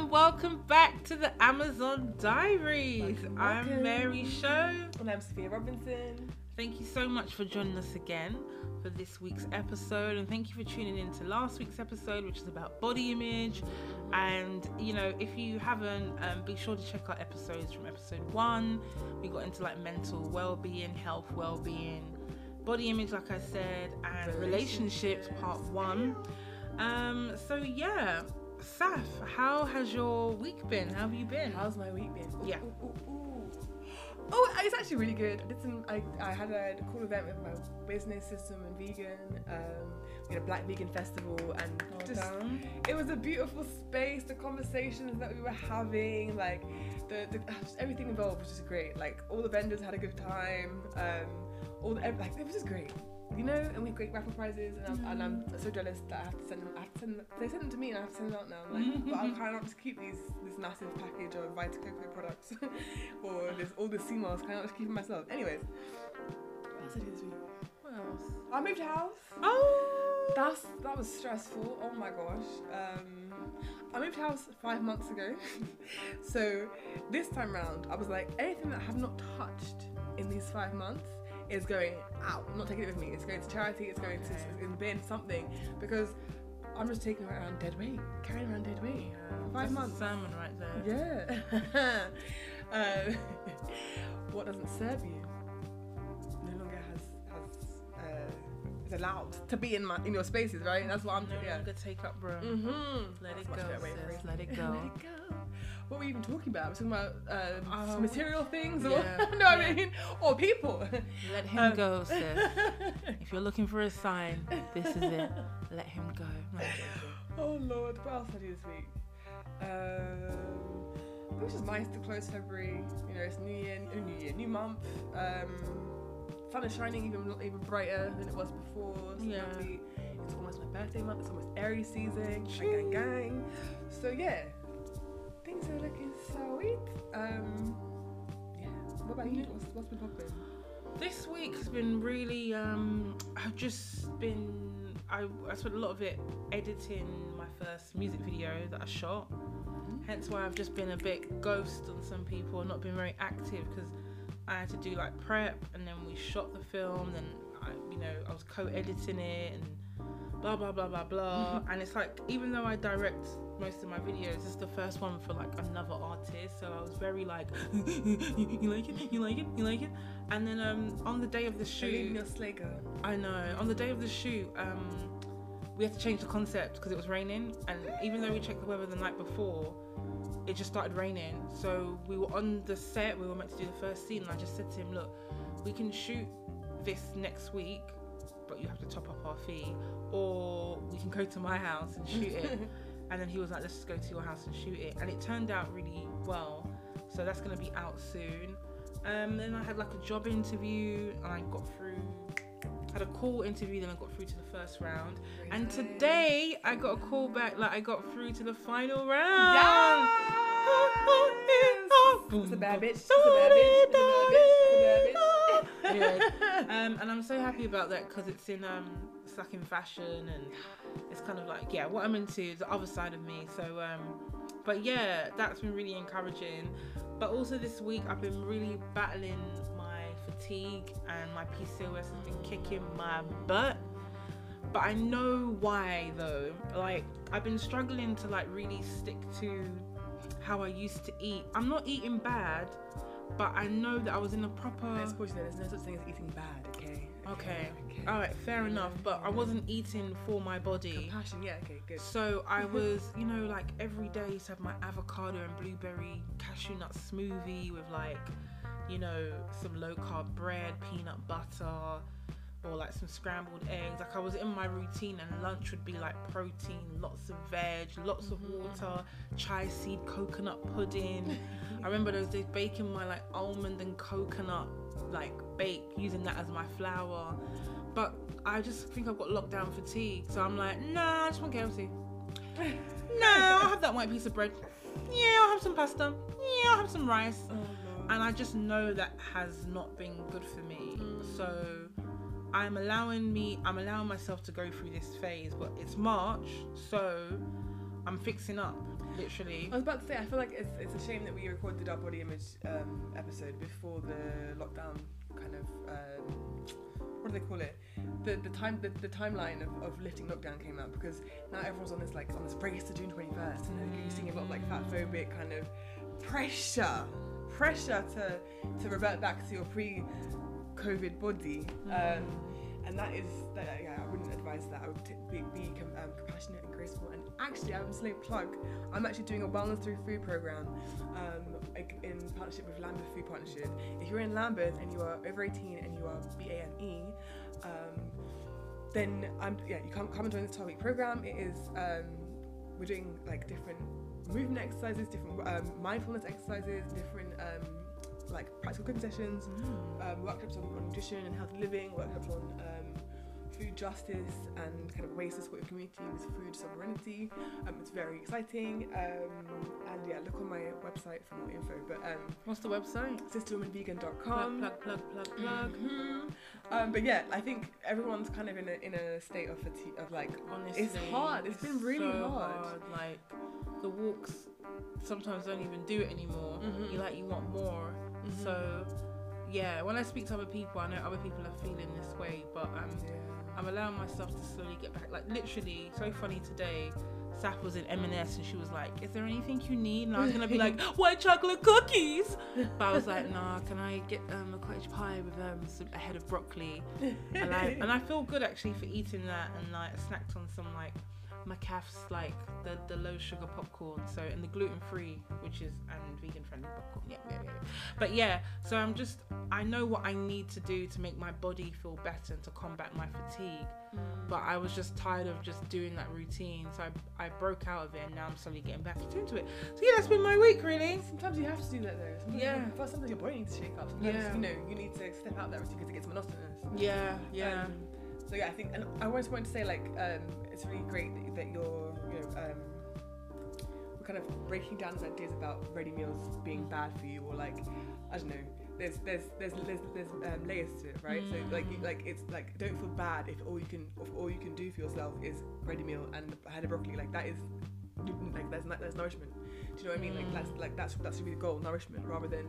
and welcome back to the Amazon Diaries. Welcome, I'm. Mary Sho. And I'm Safiya Robinson. Thank you so much for joining us again for this week's episode, and thank you for tuning in to last week's episode, which is about body image. And you know, if you haven't, um, be sure to check out episodes from episode one. We got into like mental well-being, health well-being, body image, like I said, and relationships, part one. Um, so yeah, Saf, how has your week been? How have you been? How's my week been? Ooh, Yeah. Ooh, ooh. Oh, it's actually really good. I did some. I, I had a cool event with my business Sister Woman Vegan. Um, we had a Black Vegan Festival, and Well just done. it was a beautiful space. The conversations that we were having, like the, the everything involved was just great. Like all the vendors had a good time. Um, all the, like it was just great. You know, and we have great raffle prizes, and I'm, and I'm so jealous that I have to send them. I have to send them. They send them to me, and I have to send them out now. But I'm like, but I cannot just keep these this massive package of Vita Coco products or this all the sea moss. Can I not just keep it myself? Anyways, what else did I do this week? What else? I moved house. Oh, That's that was stressful. Oh my gosh. Um, I moved house five months ago, so this time round I was like, anything that I have not touched in these five months is going out. I'm not taking it with me. It's going to charity. It's going to in bin something because I'm just taking it around dead weight, carrying around dead weight. That's Five months. salmon right there. Yeah. uh, what doesn't serve you no longer has has uh, is allowed to be in my in your spaces, right? That's what I'm. No yeah. longer take up room. Mm-hmm. Let it go, better way of sis. Let it go. Let it go. What were we even talking about? We're talking about uh, Oh, material things, or yeah, no, I mean, or people. Let him Um, go, sis. If you're looking for a sign, this is it. Let him go. No, I'm joking. oh Lord, what else did I do this week? Um, it was just nice to close February. You know, it's New Year, New Year, new month. Um, sun is shining even even brighter than it was before. It's Yeah. It's almost my birthday month. It's almost Aries season. Gang, gang, gang. So yeah, things are looking sweet. Um, yeah. What about you? What's, what's been popping? This week has been really. Um, I've just been. I, I spent a lot of it editing my first music video that I shot. Hence why I've just been a bit ghost on some people, not been very active because I had to do like prep and then we shot the film. Then I, you know, I was co-editing it and blah blah blah blah blah. and it's like even though I direct most of my videos, this is the first one for like another artist. So I was very like, you, you like it, you like it, you like it. And then um on the day of the shoot, your slay girl. I know. On the day of the shoot, um, we had to change the concept because it was raining, and even though we checked the weather the night before, it just started raining. So we were on the set. We were meant to do the first scene, and I just said to him, "Look, we can shoot this next week, you have to top up our fee, or we can go to my house and shoot it." and then he was like, "Let's just go to your house and shoot it," and it turned out really well. So that's gonna be out soon. Um, then I had like a job interview, and I got through had a call interview, then I got through to the first round. Very And nice. today I got a call back, like I got through to the final round. It's a bad bitch. It's a bad bitch. It's a bad bitch. It's a bad bitch. Yeah. um, and I'm so happy about that because it's in um, it's like in fashion and it's kind of like yeah, what I'm into is the other side of me. So, um, but yeah, that's been really encouraging. But also this week I've been really battling fatigue and my PCOS has been kicking my butt. But I know why though. Like I've been struggling to like really stick to how I used to eat. I'm not eating bad, but I know that I was in a proper Let's pause there. There's no such thing as eating bad, okay? Okay. All right, fair enough. But I wasn't eating for my body. Compassion, yeah, okay, good. So I was, you know, like every day used to have my avocado and blueberry cashew nut smoothie with like, you know, some low carb bread, peanut butter, or like some scrambled eggs. Like I was in my routine, and lunch would be like protein, lots of veg, lots of mm-hmm. water, chia seed coconut pudding. I remember those days baking my like almond and coconut like bake, using that as my flour. But I just think I've got lockdown fatigue, so I'm like, nah, I just want KFC. No, I'll have that white piece of bread. Yeah, I'll have some pasta. Yeah, I'll have some rice. Lord. And I just know that has not been good for me. So I'm allowing me I'm allowing myself to go through this phase, but it's March, so I'm fixing up. literally. I was about to say, I feel like it's, it's a shame that we recorded our body image um, episode before the lockdown kind of um, what do they call it? The the time the, the timeline of, of lifting lockdown came out because now everyone's on this like on this race to June twenty first, and you're seeing a lot of like fat phobic kind of pressure, pressure to to revert back to your pre COVID body. Um, and that is that yeah I wouldn't advise that. I would t- be, be com- um, compassionate and graceful. And actually I'm just a plug. I'm actually doing a wellness through food program um, in partnership with Lambeth Food Partnership. If you're in Lambeth and you are over 18 and you are BAME um, then I'm yeah you come come and join this 12 week program. It is um, we're doing like different movement exercises different um, mindfulness exercises different um, like practical cooking sessions um, workshops on, on nutrition and healthy living, workshops on um, food justice and kind of ways to support your community with food sovereignty. Um, it's very exciting. Um, and yeah, look on my website for more info. But um, What's the website? Plug, sisterwomanvegan.com. plug, plug, plug, plug. Mhm. Um, but yeah, I think everyone's kind of in a in a state of fatigue of like Honestly, It's hard. It's been really so hard. Like the walks sometimes don't even do it anymore. Mhm. You like you want more. Mhm. So yeah, when I speak to other people, I know other people are feeling this way, but um, yeah. I'm allowing myself to slowly get back. Like literally, so funny today. Saf was in M&S and she was like, "Is there anything you need?" And I was gonna be like, "White chocolate cookies," but I was like, "Nah, can I get um, a cottage pie with um, some, a head of broccoli?" and I and I feel good actually for eating that and like snacked on some like Metcalfe's like the, the low sugar popcorn so and the gluten free which is and vegan friendly popcorn yeah, yeah, yeah but yeah so I'm just I know what I need to do to make my body feel better and to combat my fatigue but I was just tired of just doing that routine so I, I broke out of it and now I'm slowly getting back into it so yeah that's been my week really Sometimes you have to do that though. Sometimes Yeah. You, sometimes your body needs to shake up. Sometimes Yeah. you know you need to step out that routine because it gets monotonous. yeah yeah Um, so yeah, I think, and I always want to say like, um, it's really great that, that you're, you know, um, we're kind of breaking down these ideas about ready meals being bad for you, or like, I don't know. There's there's there's there's, there's um, layers to it, right? So like like it's like don't feel bad if all you can if all you can do for yourself is ready meal and a head of broccoli. Like that is like there's there's nourishment. Do you know what I mean? Like that's like that's that's should the goal, nourishment, rather than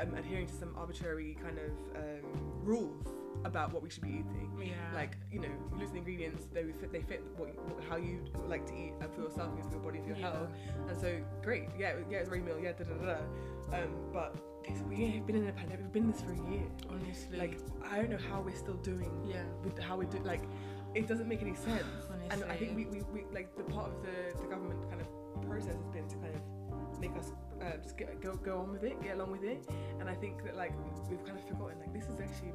um, adhering to some arbitrary kind of um, rules about what we should be eating. Yeah. Like you know you lose the ingredients they fit they fit what, what how you like to eat and for yourself and for your body for your Yeah. health. And so great. Yeah yeah it's ready meal yeah da da da da. Um but we've been in a pandemic we've been in this for a year. Honestly. Like I don't know how we're still doing yeah. with how we do like it doesn't make any sense. Honestly. and I think we, we, we like the part of the, the government kind of process has been to kind of make us uh, just get, go go on with it get along with it. And I think that like we've kind of forgotten like this is actually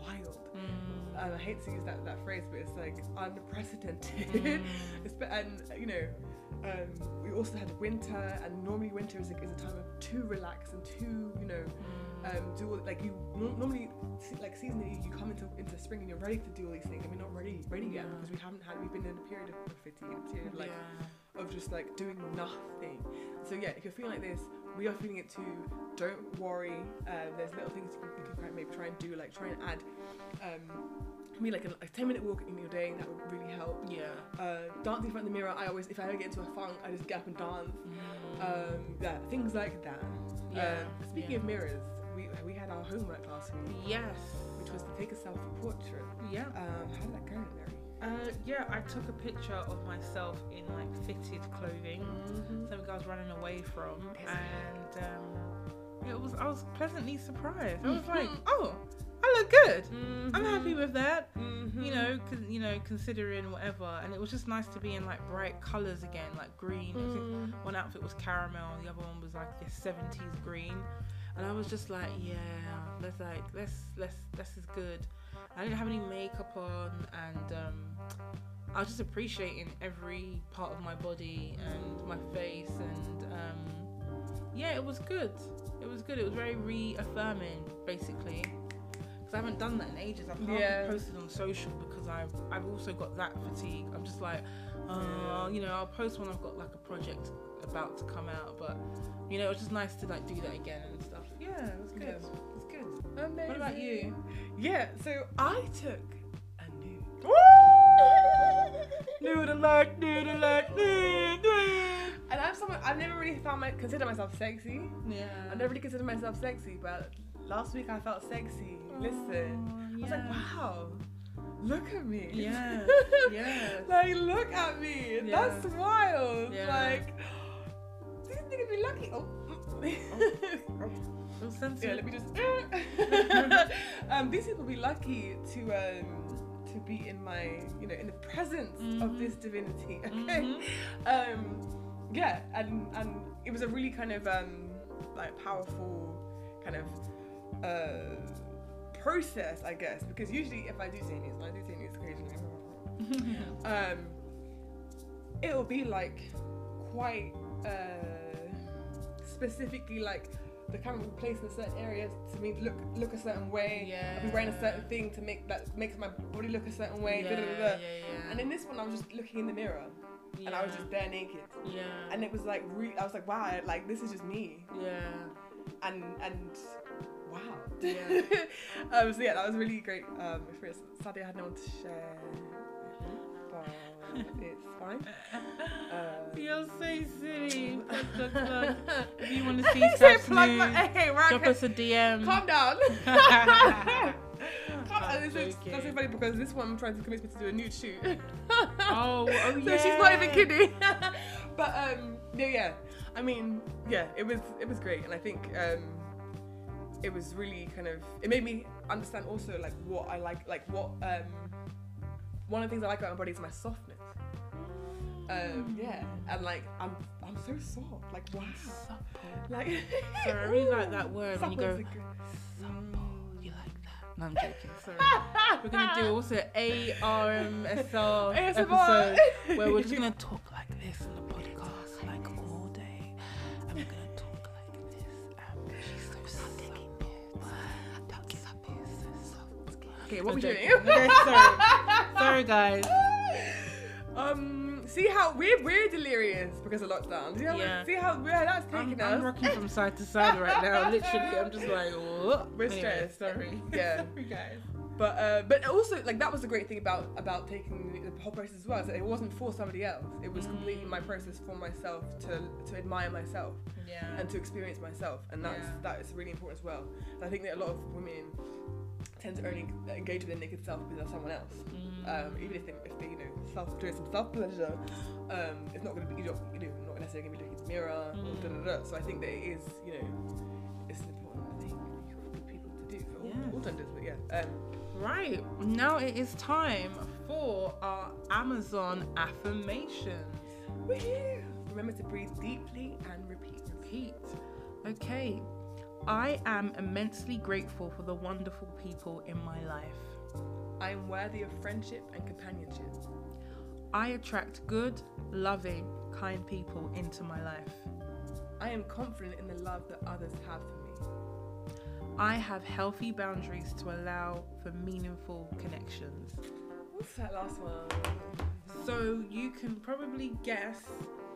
wild Mm. and I hate to use that, that phrase, but it's like unprecedented. Mm. And you know, um, we also had winter, and normally winter is a, is a time of to relax and to you know Mm. um, do all, like you nor- normally like seasonally you come into into spring and you're ready to do all these things, and we're not ready ready yet Yeah. because we haven't had we've been in a period of fatigue, a period of like yeah. of just like doing nothing. So yeah, if you're feeling like this, we are feeling it too. Don't worry. Um, there's little things you can, you can maybe try and do, like try and add um, maybe like a, a 10 minute walk in your day. That would really help. Yeah. Uh, dancing in front of the mirror. I always, if I ever get into a funk, I just get up and dance. Mm. Um, yeah, things like that. Yeah, Uh, speaking yeah. of mirrors, we we had our homework last week, yes. which was to take a self portrait. Yeah. Um, how did that go? Uh, yeah, I took a picture of myself in like fitted clothing, Mm-hmm. something I was running away from, and um, it was I was pleasantly surprised. I was like, Mhm. oh, I look good. I'm Mm-hmm. happy with that. You know, con- you know, considering whatever, and it was just nice to be in like bright colors again, like green. Mm. one outfit was caramel, the other one was like this 70s green, and I was just like, yeah, let's like let's let's this is good. I didn't have any makeup on, and um, I was just appreciating every part of my body and my face, and um, yeah, it was good. It was good. It was very reaffirming, basically. Because I haven't done that in ages. I've hardly Yeah. posted on social because I've I've also got that fatigue. I'm just like, uh, you know, I'll post when I've got like a project about to come out, but you know, it was just nice to like do that again and stuff. Yeah, it was good. Yeah. It was good. Amazing. What about you? Yeah, so I took a nude. Noodle like, noodle like, noodle. And I'm someone I've never really found my consider myself sexy. Yeah. I never really considered myself sexy, but last week I felt sexy. Listen, I was like, wow, look at me. Yeah. Yeah. like, look at me. Yeah. That's wild. Yeah. Like, these niggas be lucky. Oh. Mm. Oh, yeah, let me just. um, these people be lucky to um to be in my you know in the presence of Mhm. this divinity. Okay. Mhm. Um, yeah, and and it was a really kind of um like powerful kind of uh process, I guess, because usually if I do say news, and I do say news occasionally, um, it'll be like quite uh specifically like the camera will be placed in a certain area to me look look a certain way. Yeah. I'll be wearing a certain thing to make that makes my body look a certain way. yeah, da, da, da, da. yeah, yeah. And in this one, I was just looking in the mirror and I was just there naked, Yeah. and it was like re- I was like, wow, like this is just me, yeah. and and wow. Yeah. um, so yeah, that was really great um, experience. Sadly, I had no one to share, but it's fine. Uh, You're so silly. Plug, plug, plug. If you want to see You say Saf's plug my- news, hey, right, drop us a DM. Calm down. I'm Calm- this joking. that's so funny because this one trying to convince me to do a nude shoot. Oh, oh yeah. so she's not even kidding. but um, yeah, yeah. I mean, yeah, it was it was great, and I think um, it was really kind of it made me understand also like what I like, like what um, one of the things I like about my body is my softness. Um, yeah, and like I'm I'm so soft, like wow, like. Sorry, I really like that word when you go. is Supple. You like that? No, I'm joking. Sorry. We're gonna do also a ARMSR ASMR. episode where we're just gonna talk like this on the podcast like all day, and we're gonna talk like this. Um, she's so soft. Okay, what I'm we doing? Okay, sorry. Sorry, guys. Um, see how we're we're delirious because of lockdown. See how Yeah. see how where that's I'm, taking I'm rocking from side to side right now. Literally, I'm just like, what? We're stressed. Sorry. Yeah. sorry, guys. But uh, but also like that was the great thing about about taking the, whole process as well. Is that it wasn't for somebody else. It was completely my process for myself to to admire myself Yeah. and to experience myself, and that's Yeah. that is really important as well. And I think that a lot of women tend to only engage with their naked self because of someone else. Um, even if they if they you know self doing some self pleasure, um, it's not going to be you know, not necessarily going to be looking in the mirror. Or da, da, da. So I think that it is you know it's an important thing for people to do for all, all genders. But yeah. Um, Right, now it is time for our Amazon affirmations. Woohoo! Remember to breathe deeply and repeat. Repeat. Okay. I am immensely grateful for the wonderful people in my life. I am worthy of friendship and companionship. I attract good, loving, kind people into my life. I am confident in the love that others have for me. I have healthy boundaries to allow for meaningful connections. What's that last one? So you can probably guess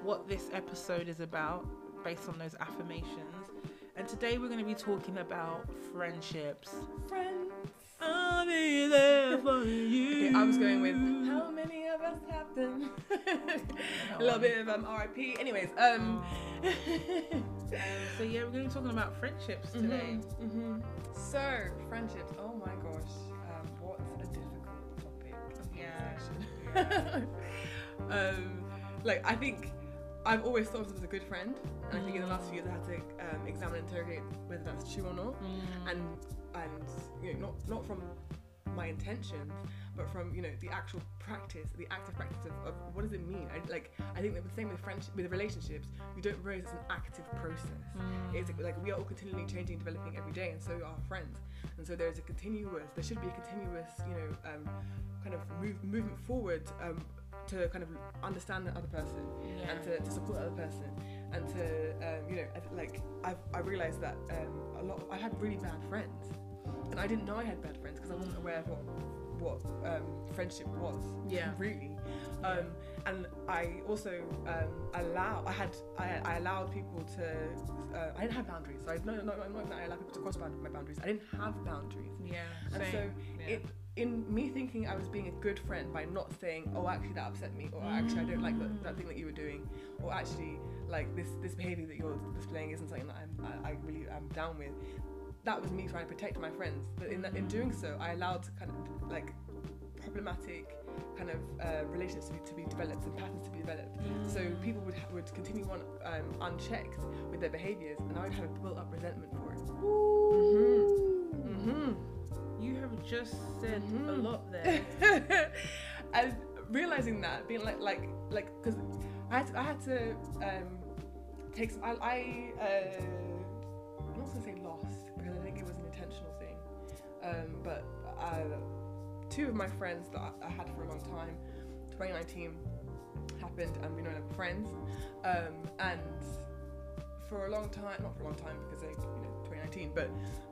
what this episode is about based on those affirmations. And today we're going to be talking about friendships. Friends. I'll be there for you. Okay, I was going with how many of us have them? a little bit of um, RIP. Anyways, um. So yeah, we're going to be talking about friendships today. hmm So friendships. Oh my gosh, um, what a difficult topic. Yeah. um, like I think I've always thought of myself as a good friend, and I think in the last few years I had to um, examine and interrogate whether that's true or not, Mm. and and you know not not from my intentions, but from you know the actual practice, the active practice of, of what does it mean? I, like I think that the same with friendship, with relationships, you don't realize it's an active process. Mm. It's like we are all continually changing, developing every day, and so are our friends. And so there's a continuous, there should be a continuous, you know, um, kind of move, movement forward um, to kind of understand the other person Yeah. and to, to support the other person and to, um, you know, like I've I realized that um, a lot. I had really bad friends, and I didn't know I had bad friends because I wasn't aware of what what um, friendship was. Yeah. really. Um, and I also um, allow. I had. I, I allowed people to. Uh, I didn't have boundaries. So I no no no not that I allowed people to cross my boundaries. I didn't have boundaries. Yeah. And same. so yeah. it in me thinking I was being a good friend by not saying, "Oh, actually, that upset me," or "Actually, I don't like that, that thing that you were doing," or "Actually, like this this behavior that you're displaying isn't something that I'm, I, I really am down with." That was me trying to protect my friends, but in that, in doing so, I allowed kind of like problematic kind of uh, relationships to be, to be developed and patterns to be developed. So people would ha- would continue on um, unchecked with their behaviors, and I would have built up resentment for it. Mm-hmm. Mm-hmm. You have just said a Mhm. lot there. and realizing that, being like, like, like, because I had to, I had to um, take some. I, I uh, I'm not gonna say lost because I think it was an intentional thing. Um, but uh, two of my friends that I, I had for a long time, 2019 happened, and we know them friends. Um, and for a long time, not for a long time because they, you know, 2019, but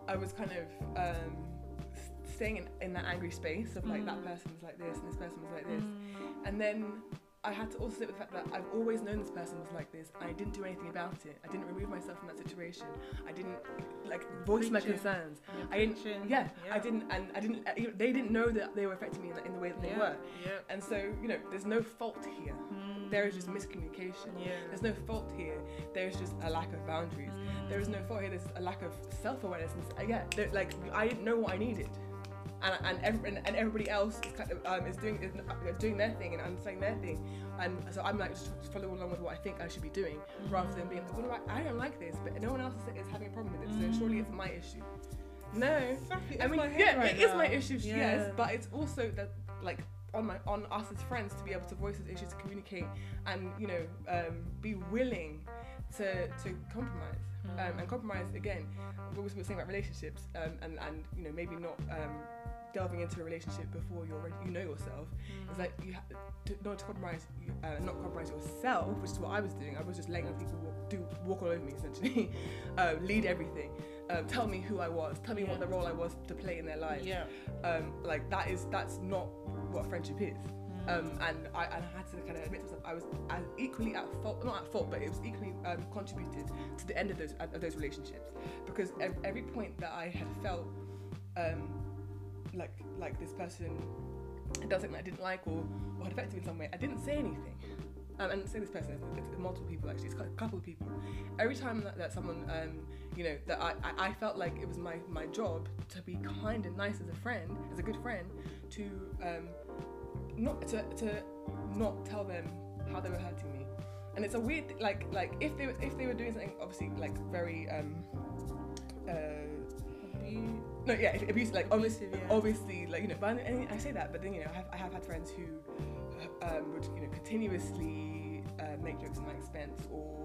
I was kind of um, staying in, in that angry space of like that Mm. person was like this and this person was like this, Mm. and then I had to also sit with the fact that I've always known this person was like this. and I didn't do anything about it. I didn't remove myself from that situation. I didn't like voice my concerns. You're I didn't. preaching. Yeah, I didn't, and I didn't. uh, They didn't know that they were affecting me in the, in the way that they yeah. were. Yep. And so you know, there's no fault here. There is just Mm. miscommunication. Yeah. There's no fault here. There's just a lack of boundaries. There is no fault here. There's a lack of self-awareness. And s- yeah, there- like I didn't know what I needed, and and, ev- and, and everybody else is kind of um, is doing is doing their thing and saying their thing, and so I'm like just following along with what I think I should be doing, rather than being what do I, I don't like this, but no one else is, is having a problem with it, so surely it's my issue. No, Exactly. I mean, yeah, right it is now. my issue, yes, but it's also that like on my on us as friends to be able to voice those issues, to communicate, and you know, um, be willing to to compromise. Um, and compromise again, what we were saying about relationships, um, and and you know maybe not um, delving into a relationship before you're ready, you know yourself. It's like you have to not to compromise, uh, not compromise yourself, which is what I was doing. I was just letting other people walk, do walk all over me essentially, um, lead everything, um, tell me who I was, tell me what the role I was to play in their lives. Yeah. Um, like that is that's not what friendship is. Um, and I, and I had to kind of admit to myself I was as equally at fault, not at fault, but it was equally um, contributed to the end of those of those relationships because ev- every point that I had felt um, like like this person does something I didn't like or, or had affected me in some way, I didn't say anything. Um, and say this person, it's, it's multiple people actually, it's a couple of people. Every time that, that someone, um, you know, that I, I, felt like it was my, my job to be kind and nice as a friend, as a good friend, to um, not to, to not tell them how they were hurting me. And it's a weird like like if they were if they were doing something obviously like very um uh no yeah abuse like obviously yeah. obviously like you know but I, I say that but then you know I have, I have had friends who um, would you know continuously uh, make jokes at my expense or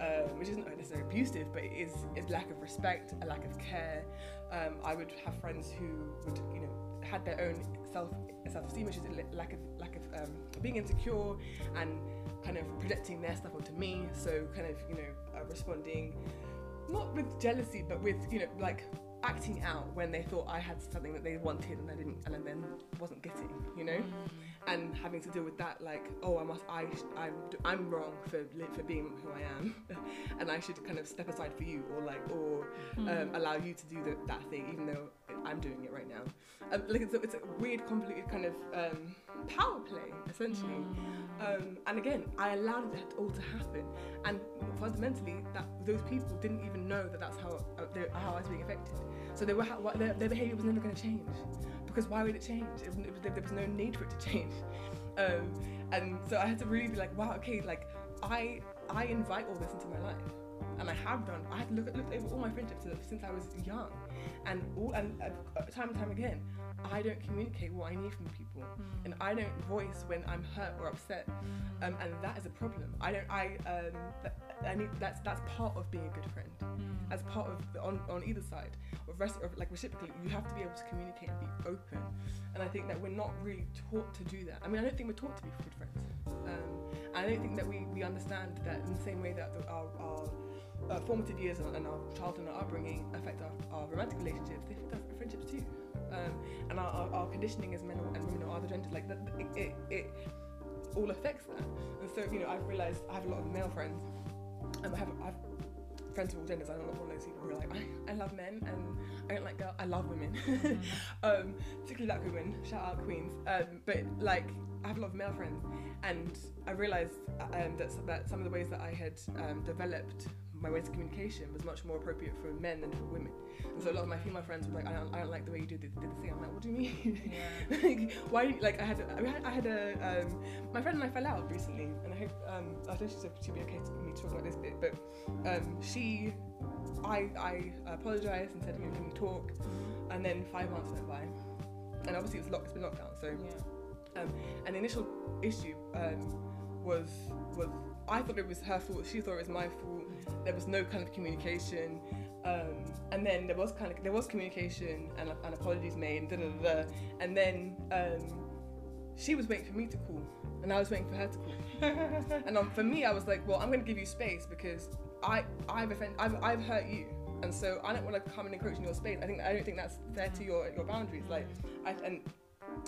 um, which isn't necessarily abusive, but it is is lack of respect, a lack of care. Um, I would have friends who would, you know, had their own self self esteem, which is a lack of lack of um, being insecure and kind of projecting their stuff onto me. So kind of you know uh, responding not with jealousy, but with you know like acting out when they thought I had something that they wanted and I didn't, and then wasn't getting, you know? And having to deal with that like oh i must i i'm, I'm wrong for for being who i am and i should kind of step aside for you or like or um, allow you to do the, that thing even though i'm doing it right now. Um, like it's a, it's a weird convoluted kind of um, power play essentially. Um, and again i allowed it all to happen. And fundamentally that those people didn't even know that that's how uh, how i was being affected so their, their behavior was never going to change because why would it change? It was, it was, there was no need for it to change. Um, and so I had to really be like, wow, okay, like I I invite all this into my life, and I have done. I had to look at looked over all my friendships since I was young, and all and uh, time and time again, I don't communicate what I need from people, and I don't voice when I'm hurt or upset, um, and that is a problem. I don't. I um, that, I need. That's that's part of being a good friend. As part of the, on on either side, of rest, of, like reciprocally, you have to be able to communicate and be open. And I think that we're not really taught to do that. I mean, I don't think we're taught to be good friends. Um, I don't think that we, we understand that in the same way that the, our, our uh, formative years and, and our childhood and our upbringing affect our, our romantic relationships, they affect our friendships too. Um, and our, our, our conditioning as men and women or other genders, like that, it, it, it all affects that. And so, you know, I've realised I have a lot of male friends, and I have, I've friends of all genders. I'm not one of those people who are like, I, I love men and I don't like girls. I love women, Mm-hmm. um, particularly black women. Shout out queens. Um, but like, I have a lot of male friends, and I realised um, that that some of the ways that I had um, developed my ways of communication was much more appropriate for men than for women. And so a lot of my female friends were like, I don't, I don't like the way you did the, did the thing. I'm like, what do you mean? Yeah. like, why? Like, I had, a, I had, I had a, um, my friend and I fell out recently, and I hope, um, I don't know she'll be okay to me talking about this bit, but um, she, I, I apologized and said, you know, can we talk? And then five months went by, and obviously it was locked, it's been lockdown, so Yeah. um, and the initial issue um, was was I thought it was her fault. She thought it was my fault. There was no kind of communication, um, and then there was kind of there was communication and, and apologies made, and da da da. da. And then um, she was waiting for me to call, and I was waiting for her to call. and um, for me, I was like, well, I'm going to give you space because I I've offended, I've, I've hurt you, and so I don't want to come and encroach in your space. I think I don't think that's fair to your your boundaries. Like, I, and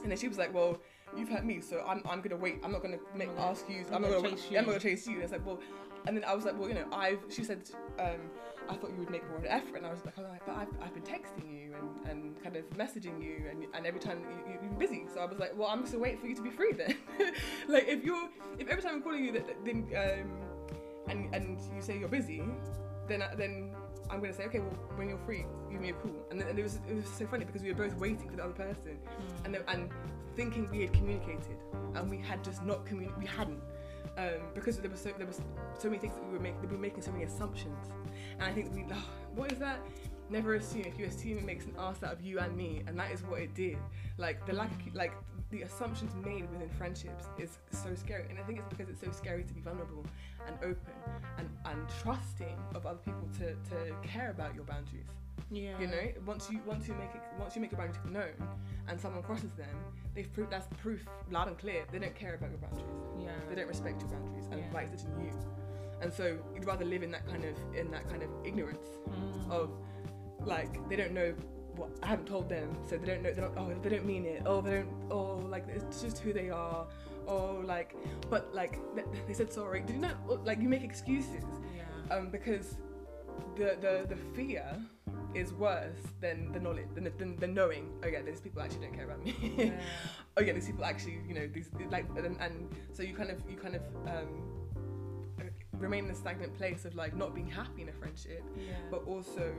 and then she was like, well, you've hurt me, so I'm, I'm gonna wait. I'm not gonna make ask you. I'm I'm, not gonna gonna chase you. I'm not gonna chase you. And it's like, well, and then I was like, well, you know, I've. She said, um, I thought you would make more of an effort, and I was like, I'm like, but I've, I've been texting you and, and kind of messaging you, and, and every time you, you, you're busy. So I was like, well, I'm just gonna wait for you to be free then. like if you're, if every time I'm calling you, that- then um, and and you say you're busy, then then I'm gonna say, okay, well, when you're free, give me a call. And then and it was it was so funny because we were both waiting for the other person, and then, and thinking we had communicated, and we had just not communi- we hadn't. Um, because there was so there was so many things that we were making we were making so many assumptions, and I think we what is that? Never assume. If you assume, it makes an ass out of you and me, and that is what it did. Like the lack, like the assumptions made within friendships is so scary, and I think it's because it's so scary to be vulnerable and open and, and trusting of other people to, to care about your boundaries. Yeah. You know, once you once you make it once you make your boundaries known, and someone crosses them, they've proved that's proof loud and clear they don't care about your boundaries. Yeah. They don't respect your boundaries and Yeah. vice versa you. And so you'd rather live in that kind of in that kind of ignorance Mm. of like they don't know what I haven't told them, so they don't know. They don't, oh, they don't mean it. Oh, they don't. Oh, like it's just who they are. Oh, like, but like th- they said sorry. Did you know? Like you make excuses Yeah. um, because the, the the fear is worse than the knowledge than, than, than knowing. Oh yeah, these people actually don't care about me. Yeah. oh yeah, these people actually, you know, these like, and, and so you kind of you kind of um, remain in a stagnant place of like not being happy in a friendship, Yeah. but also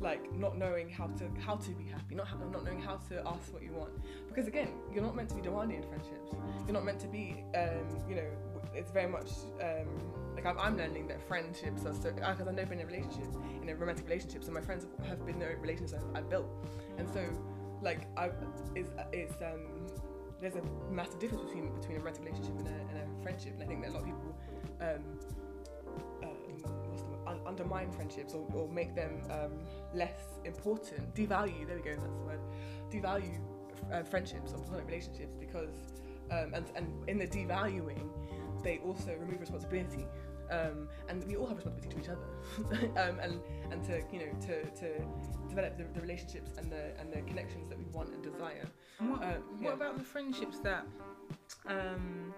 like not knowing how to how to be happy, not not knowing how to ask what you want. Because again, you're not meant to be demanding in friendships. You're not meant to be, um, you know, it's very much um, like I'm, I'm learning that friendships are so because I've never been in relationships, in a romantic relationship, so my friends have been the relationships I've, I've built, and so like I it's it's um there's a massive difference between between a romantic relationship and a, and a friendship, and I think that a lot of people um? Un- undermine friendships or, or make them um, less important, devalue. There we go, that's the word. Devalue uh, friendships or platonic relationships because um, and and in the devaluing, they also remove responsibility. Um, and we all have responsibility to each other, um, and and to you know to, to develop the, the relationships and the and the connections that we want and desire. And What, Um, what about the friendships that um,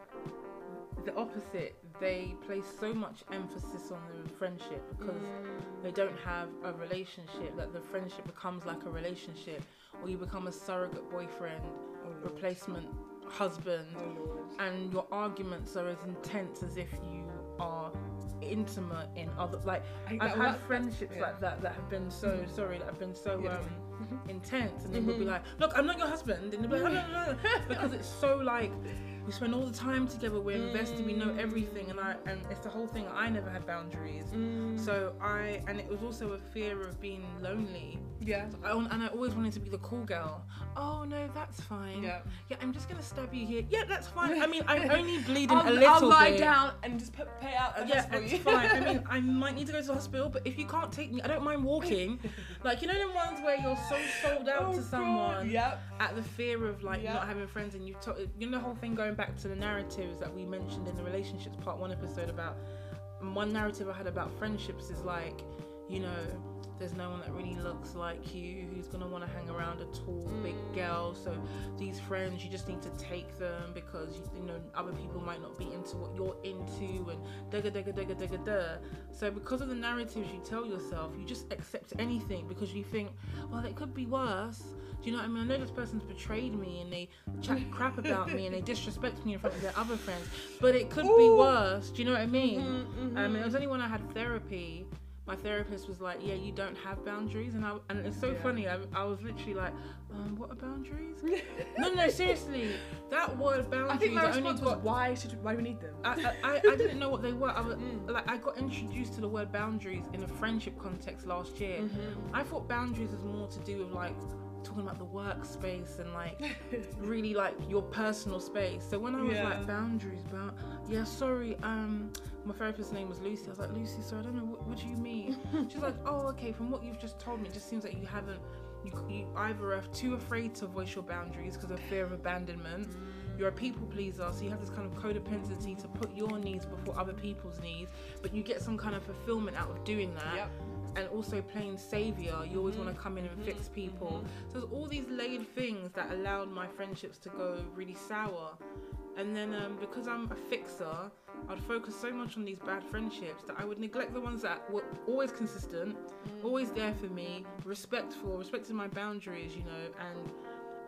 the opposite? They place so much emphasis on the friendship because Mm. they don't have a relationship. That the friendship becomes like a relationship, or you become a surrogate boyfriend, Oh, replacement husband, Oh and your arguments are as intense as if you are intimate in other. Like I, I've had friendships yeah. like that that have been so Mhm. sorry that have been so um, definitely. intense, and then we'll be like, "Look, I'm not your husband," and they'll be like, "No, no, no," because it's so like we spend all the time together, we're invested, we know everything, and I and it's the whole thing. I never had boundaries, Mm. so I and it was also a fear of being lonely, yeah, so I, and I always wanted to be the cool girl. Oh no, that's fine. yeah. Yeah, I'm just gonna stab you here. Yeah, that's fine. I mean, I'm only bleeding a little bit. I'll lie bit. down and just put, pay out the Uh, yeah, it's fine. I mean, I might need to go to the hospital, but if you can't take me, I don't mind walking. Like you know the ones where you're so sold out Oh, to God, someone Yep. at the fear of like Yeah. not having friends, and you've to- you know the whole thing going back to the narratives that we mentioned in the relationships part one episode about. One narrative I had about friendships is like, you know, there's no one that really looks like you who's gonna want to hang around a tall, big mm. girl. So these friends, you just need to take them because you, you know other people might not be into what you're into, and da da da da da da da. So because of the narratives you tell yourself, you just accept anything because you think, well, it could be worse. Do you know what I mean? I know this person's betrayed me and they chat crap about me and they disrespect me in front of their other friends, but it could be worse. Do you know what I mean? Mhm, Um, mhm. it was only when I had therapy, my therapist was like, "Yeah, you don't have boundaries," and I and it's so Yeah. funny. I, I was literally like, um, "What are boundaries?" no, no, seriously, that word boundaries. I think my response was, got. why should why do we need them? I, I, I didn't know what they were. I was Mm. like, I got introduced to the word boundaries in a friendship context last year. Mm-hmm. I thought boundaries was more to do with like talking about the workspace and like really like your personal space. So when I was Yeah. like boundaries, bound yeah, sorry, um, my therapist's name was Lucy. I was like, Lucy, sorry, I don't know what, what do you mean. She's like, oh, okay. From what you've just told me, it just seems like you haven't. You, you either are too afraid to voice your boundaries because of fear of abandonment. You're a people pleaser, so you have this kind of codependency to put your needs before other people's needs, but you get some kind of fulfillment out of doing that. Yep. and also playing savior you always want to mm-hmm. come in and fix mm-hmm. people. Mm-hmm. So there's all these layered things that allowed my friendships to go really sour. And then um, because i'm a fixer i'd focus so much on these bad friendships that i would neglect the ones that were always consistent always there for me respectful respecting my boundaries you know and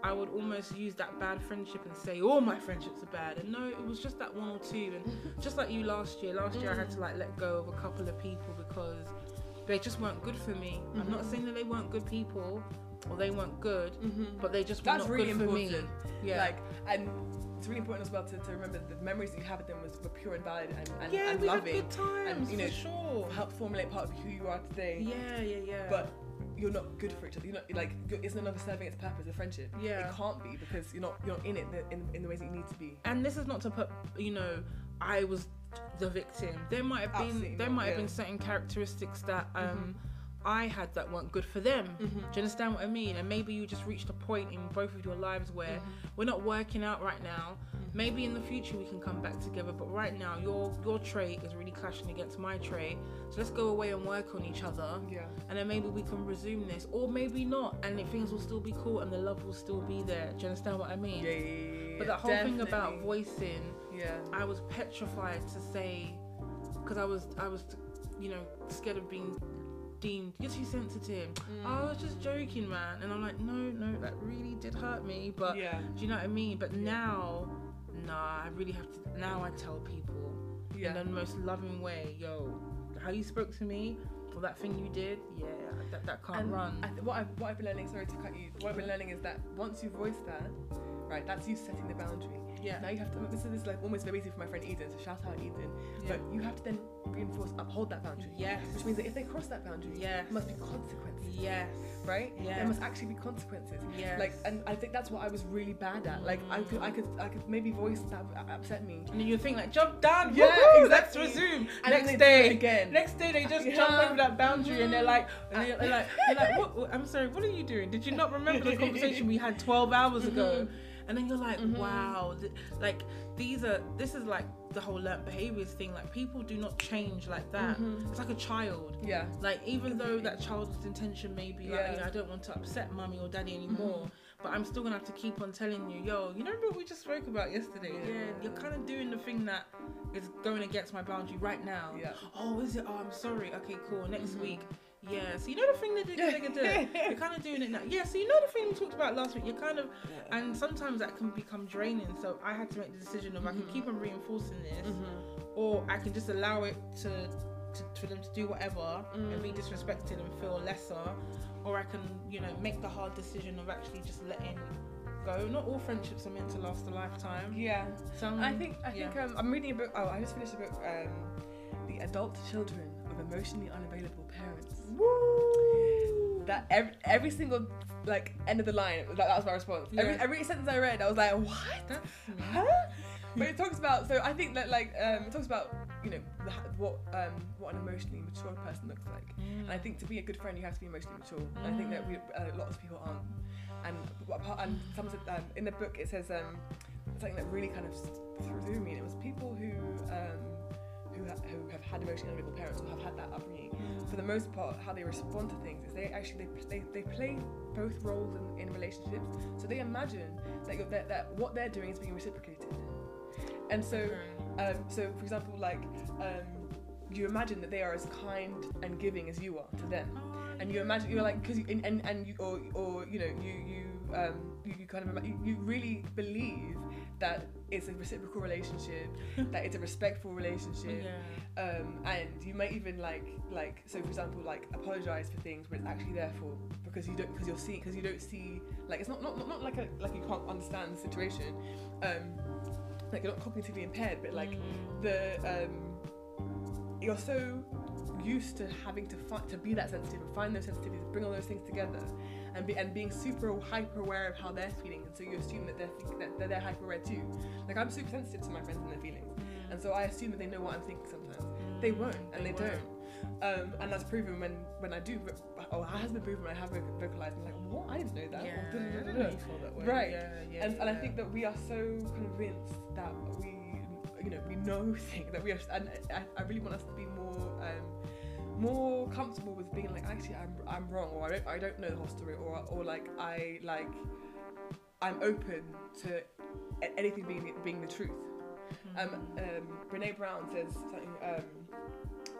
I would almost use that bad friendship and say all my friendships are bad, and no, it was just that one or two. And just like you last year, last year I had to like let go of a couple of people because they just weren't good for me. I'm not Mhm. saying that they weren't good people or they weren't good, Mm-hmm. but they just were That's not really good for me. Yeah, Like, and it's really important as well to, to remember the memories that you have with them was were pure and valid and, and, yeah, and we loving. had good times you know, for sure. Help formulate part of who you are today. Yeah, yeah, yeah. But you're not good for each other. You're not like it's no longer serving its purpose, a friendship. Yeah. It can't be because you're not you're not in it the, in, in the ways that you need to be. and this is not to put you know i was the victim there might have been Absolutely there not, might have been certain characteristics that um i had that weren't good for them Mhm. do you understand what i mean and maybe you just reached a point in both of your lives where Mm-hmm. we're not working out right now maybe in the future we can come back together but right now your your trait is really clashing against my trait so let's go away and work on each other Yeah. and then maybe we can resume this or maybe not and things will still be cool and the love will still be there do you understand what i mean Yeah. yeah, yeah, yeah, but that whole thing about voicing Yeah. I was petrified to say because I was I was you know scared of being deemed you're too sensitive. Mm. I was just joking, man. And I'm like, no, no, that really did hurt me. But yeah. do you know what I mean? But now, nah, I really have to. Now I tell people Yeah. in the most loving way, yo, how you spoke to me or that thing you did, yeah, that that can't And run. I th- what, I've, what I've been learning, sorry to cut you, what I've been learning is that once you voice that, right, that's you setting the boundary. Yeah, Now you have to, this is, this is like almost very easy for my friend Eden, so shout out Eden. yeah, But you have to then reinforce, uphold that boundary. yes, Which means that if they cross that boundary, yeah, there must be consequences, yes, right? Yeah. There must actually be consequences. Yeah. Like, and I think that's what I was really bad at. Like, I could, I could, I could maybe voice that upset me. and then you think like, jump down, Yeah, yeah, let's resume. And Next day, again. Next day they just Yeah. jump over that boundary and they're like, and Uh, they're, like, they're like, what, I'm sorry, what are you doing? Did you not remember the conversation we had 12 hours ago? And then you're like, Mhm. wow, th- like these are, this is like the whole learnt behaviors thing. Like people do not change like that. Mhm. It's like a child. Yeah. Like even though that child's intention may be like, Yeah. you know, I don't want to upset mummy or daddy anymore, but I'm still gonna have to keep on telling you, yo, you know what we just spoke about yesterday? Yeah, Yeah. you're kind of doing the thing that is going against my boundary right now. Yeah. Oh, is it? Oh, I'm sorry. Okay, cool. Next Mhm. week. Yeah. So you know the thing that do. You're kind of doing it now. Yeah. So you know the thing we talked about last week. You're kind of, and sometimes that can become draining. So I had to make the decision of I can keep on reinforcing this, Mhm. or I can just allow it to, to for them to do whatever and be Mm. disrespected and feel lesser, or I can you know make the hard decision of actually just letting go. Not all friendships are meant to last a lifetime. Yeah. Some. I think I yeah. think um, I'm reading a book. Oh, I just finished a book. Um, the Adult Children of Emotionally Unavailable. Woo! That every, every single like end of the line. That, that was my response. Every, Yeah. every sentence I read, I was like, what? That's. Huh? But it talks about. So I think that like um, it talks about you know what um, what an emotionally mature person looks like. And I think to be a good friend, you have to be emotionally mature. And I think that we, uh, lots of people aren't. And and some said, um, in the book it says um, something that really kind of threw me. And it was people who um, who, ha- who have had emotionally unavailable parents or have had that upbringing, for the most part, how they respond to things is they actually they, they, they play both roles in, in relationships. So they imagine that, you're, that that what they're doing is being reciprocated, and so um, so for example, like um, you imagine that they are as kind and giving as you are to them, and you imagine you're like because and, and and you or or you know you you um you, you kind of you, you really believe that it's a reciprocal relationship, that it's a respectful relationship yeah. um, and you might even like like so for example like apologize for things where it's actually their fault because you don't because you're seeing because you don't see like it's not not, not, not like a, like you can't understand the situation um like you're not cognitively impaired but like Mm. the um you're so used to having to find to be that sensitive and find those sensitivities bring all those things together and be and being super hyper aware of how they're feeling and so you assume that they're think, that, that they're hyper aware too. Like I'm super sensitive to my friends and their feelings and so I assume that they know what I'm thinking sometimes. They won't and they, don't. Um, and that's proven when when I do oh it has been proven when I have vocalized I'm like what? I didn't know that. Yeah, I didn't that way. Right. Yeah, yeah, and, and I think that we are so convinced that we you know we know things that we are and I, I really want us to be more um, more comfortable with being like actually I'm, I'm wrong or I don't, I don't know the whole story or, or like I like I'm open to anything being being the truth um, um, Brene Brown says something um,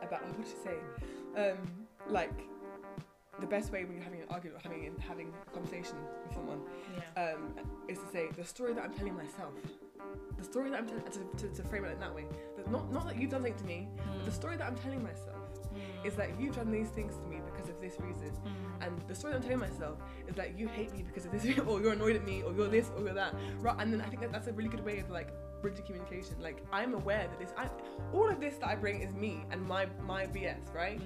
about what did she say? Um, like the best way when you're having an argument or having having a conversation with someone yeah. um, is to say the story that I'm telling myself. The story that I'm telling to, to, to frame it in that way. Not not that you've done something to me, but the hmm. story that I'm telling myself hmm. is that you've done these things to me because of this reason. Hmm. And the story that I'm telling myself is that you hate me because of this, or you're annoyed at me, or you're this, or you're that. Right? And then I think that that's a really good way of like bridging communication. Like I'm aware that this, I, all of this that I bring is me and my my BS, right?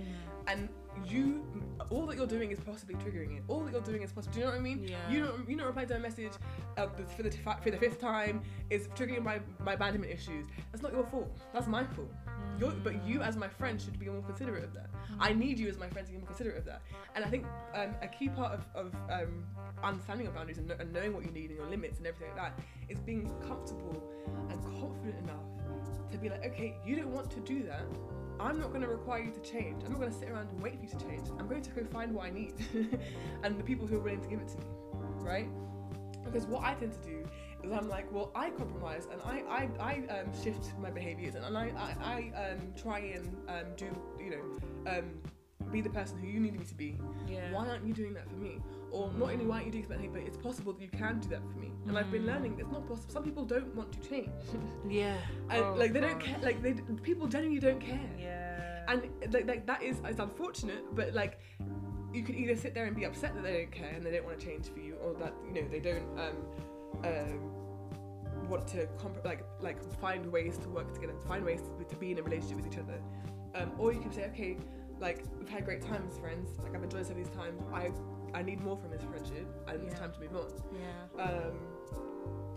And you, all that you're doing is possibly triggering it. All that you're doing is possibly. Do you know what I mean? Yeah. You don't you don't reply to a message uh, for the for the fifth time is triggering my my abandonment issues. That's not your fault. That's my fault. You're, but you as my friend should be more considerate of that. I need you as my friend to be more considerate of that. And I think um, a key part of, of um, understanding your boundaries and, and knowing what you need and your limits and everything like that is being comfortable and confident enough to be like, okay, you don't want to do that. I'm not going to require you to change. I'm not going to sit around and wait for you to change. I'm going to go find what I need and the people who are willing to give it to me, right? Because what I tend to do is I'm like, well, I compromise and I I, I um, shift my behaviors and, and I I, I um, try and um, do you know um, be the person who you need me to be. yeah. Why aren't you doing that for me? Or not only why aren't you doing that, but it's possible that you can do that for me. And I've been learning it's not possible. Some people don't want to change, Yeah. and Oh, like they don't care. Like they people genuinely don't care Yeah. and like, like that is is unfortunate but like you can either sit there and be upset that they don't care and they don't want to change for you or that you know they don't um um want to comp- like like find ways to work together find ways to, to be in a relationship with each other um or you can say okay like we've had great times friends like I've enjoyed some of these times I I need more from this friendship and it's time to move on yeah. um,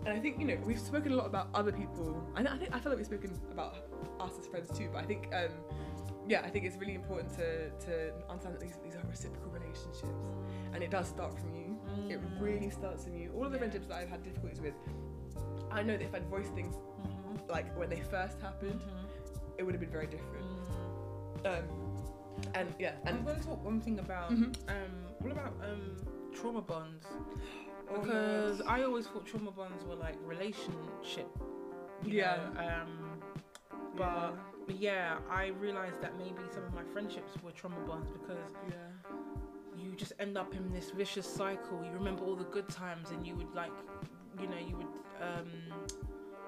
and I think you know we've spoken a lot about other people, and I think I feel like we've spoken about us as friends too. But I think, um, yeah, I think it's really important to to understand that these these are reciprocal relationships, and it does start from you. It really starts from you. All of the Yeah. friendships that I've had difficulties with, I know that if I'd voiced things like when they first happened, it would have been very different. Um, and yeah, I'm and going to talk one thing about Mhm. um, what about um, trauma bonds? oh. Because I always thought trauma bonds were like relationship. Yeah. know, um, but but yeah, I realized that maybe some of my friendships were trauma bonds because yeah, yeah. you just end up in this vicious cycle. You remember all the good times, and you would like, you know, you would. Um,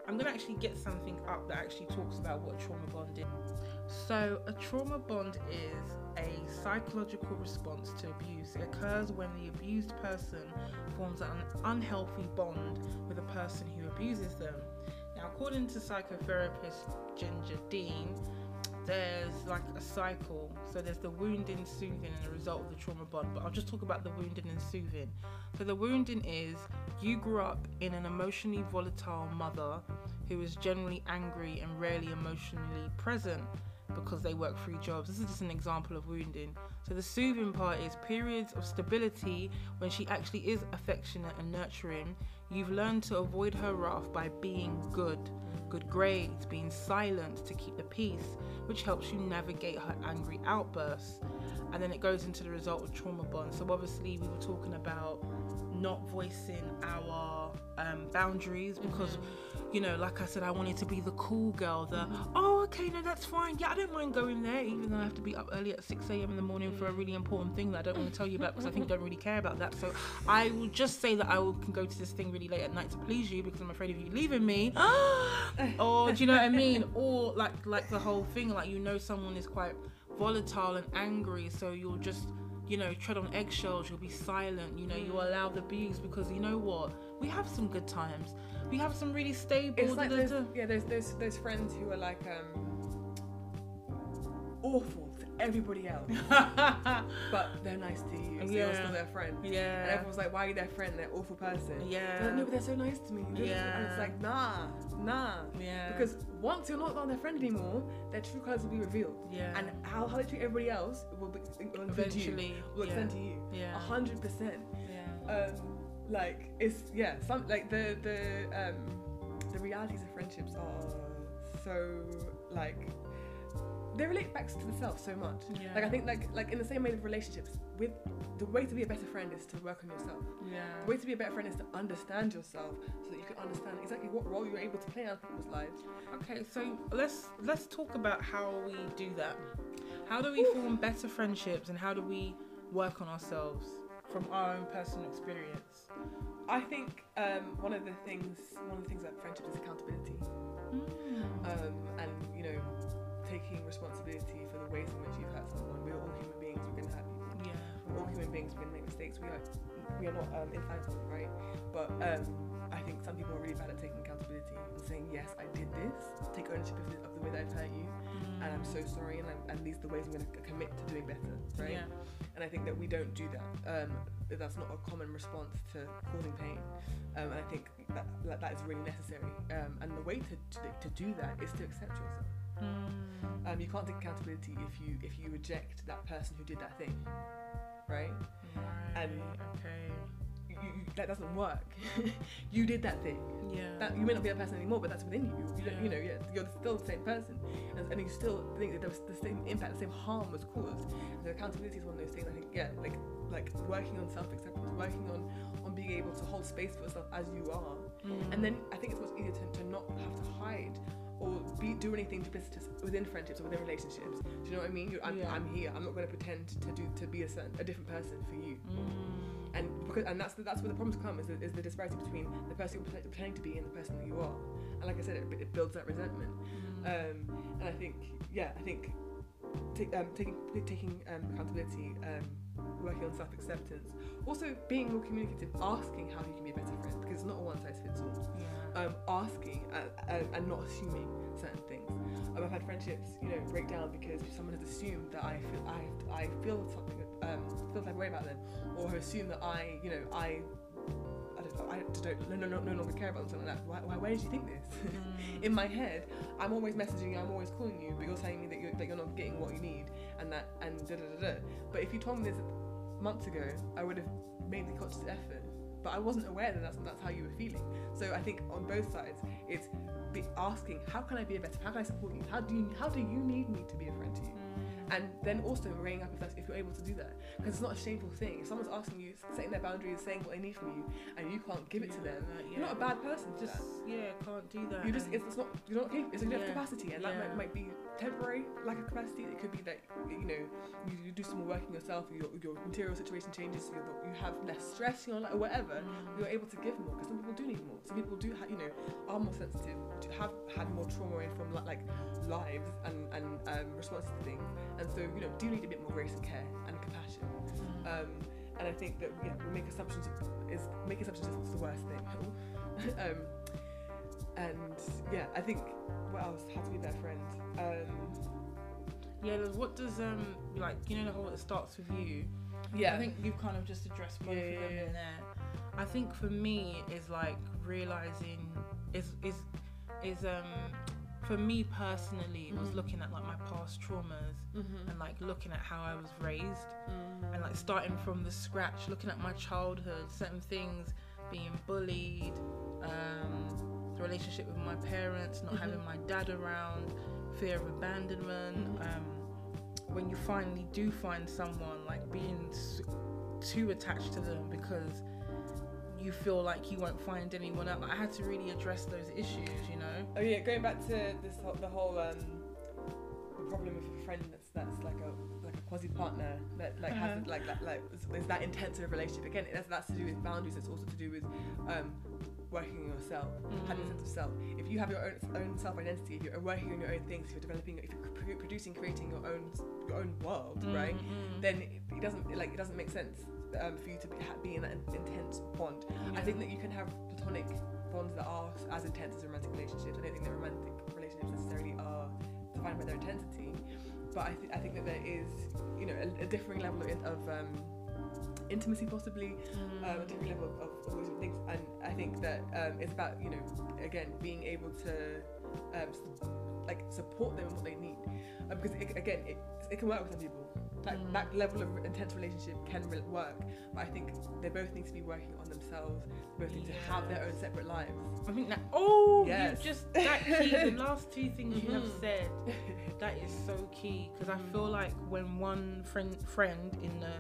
I'm gonna actually get something up that actually talks about what trauma bond is. So, a trauma bond is a psychological response to abuse. It occurs when the abused person forms an unhealthy bond with a person who abuses them. Now, according to psychotherapist Ginger Dean, there's like a cycle. So there's the wounding, soothing, and the result of the trauma bond. But I'll just talk about the wounding and soothing. So the wounding is you grew up in an emotionally volatile mother who is generally angry and rarely emotionally present because they work three jobs. This is just an example of wounding. So the soothing part is periods of stability when she actually is affectionate and nurturing. You've learned to avoid her wrath by being good good grades, being silent to keep the peace, which helps you navigate her angry outbursts. And then it goes into the result of trauma bonds. So obviously we were talking about not voicing our um, boundaries because you know like i said i wanted to be the cool girl the oh okay no that's fine. Yeah i don't mind going there even though i have to be up early at 6 a.m in the morning for a really important thing that i don't want to tell you about because i think you don't really care about that. So i will just say that i will, can go to this thing really late at night to please you because i'm afraid of you leaving me. Or do you know what i mean? Or like like the whole thing like you know someone is quite volatile and angry so you'll just you know tread on eggshells you'll be silent you know you mm. allow the abuse because you know what we have some good times we have some really stable It's like those, yeah, there's those those friends who are like um awful to everybody else, but they're nice to you. So you're Yeah. still their friend. Yeah. And everyone's like, "Why are you their friend? They're awful person." They're yeah like, no, but they're so nice to me. Yeah. And it's like, nah, nah. yeah Because once you're not their friend anymore, their true colors will be revealed. yeah And how, how they treat everybody else will be will include you, eventually will yeah. extend to you. yeah A hundred percent. yeah Um, like it's yeah, some like the the um the realities of friendships are so like they relate back to the self so much. yeah Like I think like like in the same way with relationships, with the way to be a better friend is to work on yourself. yeah The way to be a better friend is to understand yourself so that you can understand exactly what role you're able to play in other people's lives. Okay, so let's let's talk about how we do that. How do we form better friendships and how do we work on ourselves from our own personal experience? I think um, one of the things one of the things about friendship is accountability. um, and you know taking responsibility for the ways in which you've hurt someone. We're all human beings. We're gonna hurt people. yeah. We're all human beings. We're gonna make mistakes. We are we are not um, infallible, right? But um, I think some people are really bad at taking accountability and saying, yes, I did this. Take ownership of the, of the way that I've hurt you, and I'm so sorry. And, I'm, and these are the ways I'm gonna commit to doing better, right? Yeah. And I think that we don't do that. Um, that's not a common response to causing pain. Um, and I think that, that that is really necessary. Um, and the way to, to to do that is to accept yourself. Mm. Um, you can't take accountability if you if you reject that person who did that thing, right? Right. And- okay. You, that doesn't work. you did that thing. Yeah. That you may not be that person anymore, but that's within you. You, yeah. you know, yeah, you're still the same person, and, and you still think that there was the same impact, the same harm was caused. And so accountability is one of those things. I think, yeah, like like working on self acceptance, working on on being able to hold space for yourself as you are, Mm. and then I think it's much easier to, to not have to hide or be do anything to business within friendships or within relationships. Do you know what I mean? You're, I'm, Yeah. I'm here. I'm not going to pretend to do to be a certain, a different person for you. Mm. And because and that's the, that's where the problems come is the, is the disparity between the person you're pretend- pretending to be and the person that you are. And like I said, it, it builds that resentment. Mm. Um, and I think yeah, I think take, um, taking taking um, accountability, um, working on self acceptance, also being more communicative, asking how you can be a better friend because it's not a one size fits all yeah. Um, asking and, and, and not assuming certain things. Um, I've had friendships, you know, break down because someone has assumed that I feel I, I feel something, um, feel that way about them, or assume that I, you know, I. I don't, know, I don't no, no, no, no longer care about them, something like that. Why, why, why did you think this? Mm. In my head, I'm always messaging you, I'm always calling you, but you're telling me that you're, that you're not getting what you need, and that, and da da da da. But if you told me this months ago, I would have made the conscious effort. But I wasn't aware that that's, that's how you were feeling. So I think on both sides, it's be asking, how can I be a better? How can I support you? How do you how do you need me to be a friend to you? Mm. And then also weighing up if that's if you're able to do that, because it's not a shameful thing. If someone's asking you, setting their boundaries, saying what they need from you, and you can't give it to them, Yeah. you're not a bad person. Just that. yeah, can't do that. You just it's, it's not you're not capable. It's a Yeah. capacity, and that might, might be temporary lack of capacity. It could be that you know you, you do some more working yourself, your your material situation changes, you you have less stress, you know, like whatever. You're able to give more because some people do need more. Some people do ha- you know are more sensitive, to have had more trauma from li- like lives and and um, responses to things, and so you know do need a bit more grace and care and compassion. Um, and I think that yeah, we make assumptions is make assumptions is the worst thing. um, and yeah, I think what else? How to be their friend. Um, Yeah, what does um like you know the whole it starts with you. yeah, I think you've kind of just addressed both Yeah, of them yeah. in there. I think for me is like realizing is is is um for me personally it was looking at like my past traumas mm-hmm. and like looking at how I was raised mm. and like starting from the scratch, looking at my childhood, certain things, being bullied, um, relationship with my parents, not Mhm. having my dad around, fear of abandonment. Mhm. Um, when you finally do find someone, like being too attached to them because you feel like you won't find anyone else. I had to really address those issues, you know. Oh yeah, going back to this whole, the whole um, the problem with a friend that's that's like a like a quasi partner that like has Uh-huh. like that like is, that intense of a relationship again. That's that's to do with boundaries. It's also to do with um, working on yourself, having a Mm. sense of self. If you have your own own self identity, if you're working on your own things, if you're developing, if you're producing, creating your own your own world, right? Mm, mm. Then it, it doesn't like it doesn't make sense um, for you to be, be in that intense bond. I think that you can have platonic bonds that are as intense as romantic relationships. I don't think that romantic relationships necessarily are defined by their intensity, but I, th- I think that there is, you know, a, a differing level of, of um, intimacy, possibly, Mm. um, a different level of, of all these things. And I think that um, it's about, you know, again, being able to um, like support them in what they need, uh, because it, again, it, it can work with some people. That, Mm. that level of intense relationship can work, but I think they both need to be working on themselves. They both need to have their own separate lives. I think that. Oh, Yes. you just that key. the last two things you have Mhm. said, that is so key because I feel like when one friend friend in the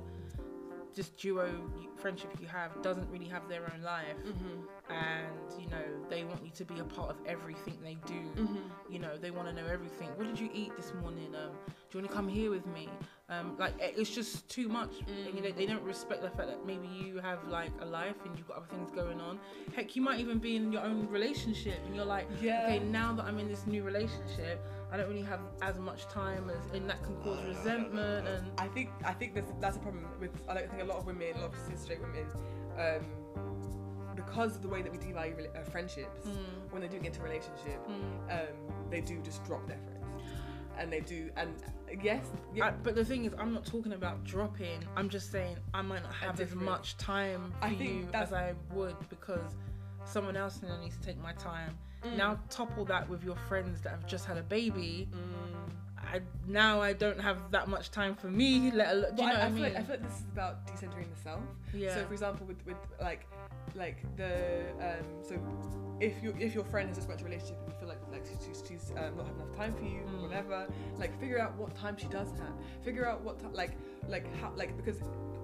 just duo friendship you have doesn't really have their own life. Mm-hmm. and you know they want you to be a part of everything they do. Mm-hmm. you know they want to know everything. What did you eat this morning? Um do you want to come here with me um like it's just too much and, you know Mm. they don't respect the fact that maybe you have like a life and you've got other things going on heck you might even be in your own relationship and you're like Yeah. okay now that i'm in this new relationship i don't really have as much time as and that can cause resentment and I think I think there's, that's a problem with I don't think a lot of women, a lot of cis straight women, um, because of the way that we devalue uh, friendships Mm, when they do get into a relationship, mm. um, they do just drop their friends, and they do and yes, yeah, I, but the thing is, I'm not talking about dropping. I'm just saying I might not have as much time for you as I would because someone else now needs to take my time. Mm. Now topple that with your friends that have just had a baby. Mm. I now I don't have that much time for me. Let alone, do you know I, what I I, feel like, I feel like this is about decentering the self. yeah. So, for example, with, with like like the um, so if you if your friend has a a relationship and you feel like like she's, she's um, not having enough time for you, Mm. whatever, like figure out what time she does have. Figure out what ti like like how like because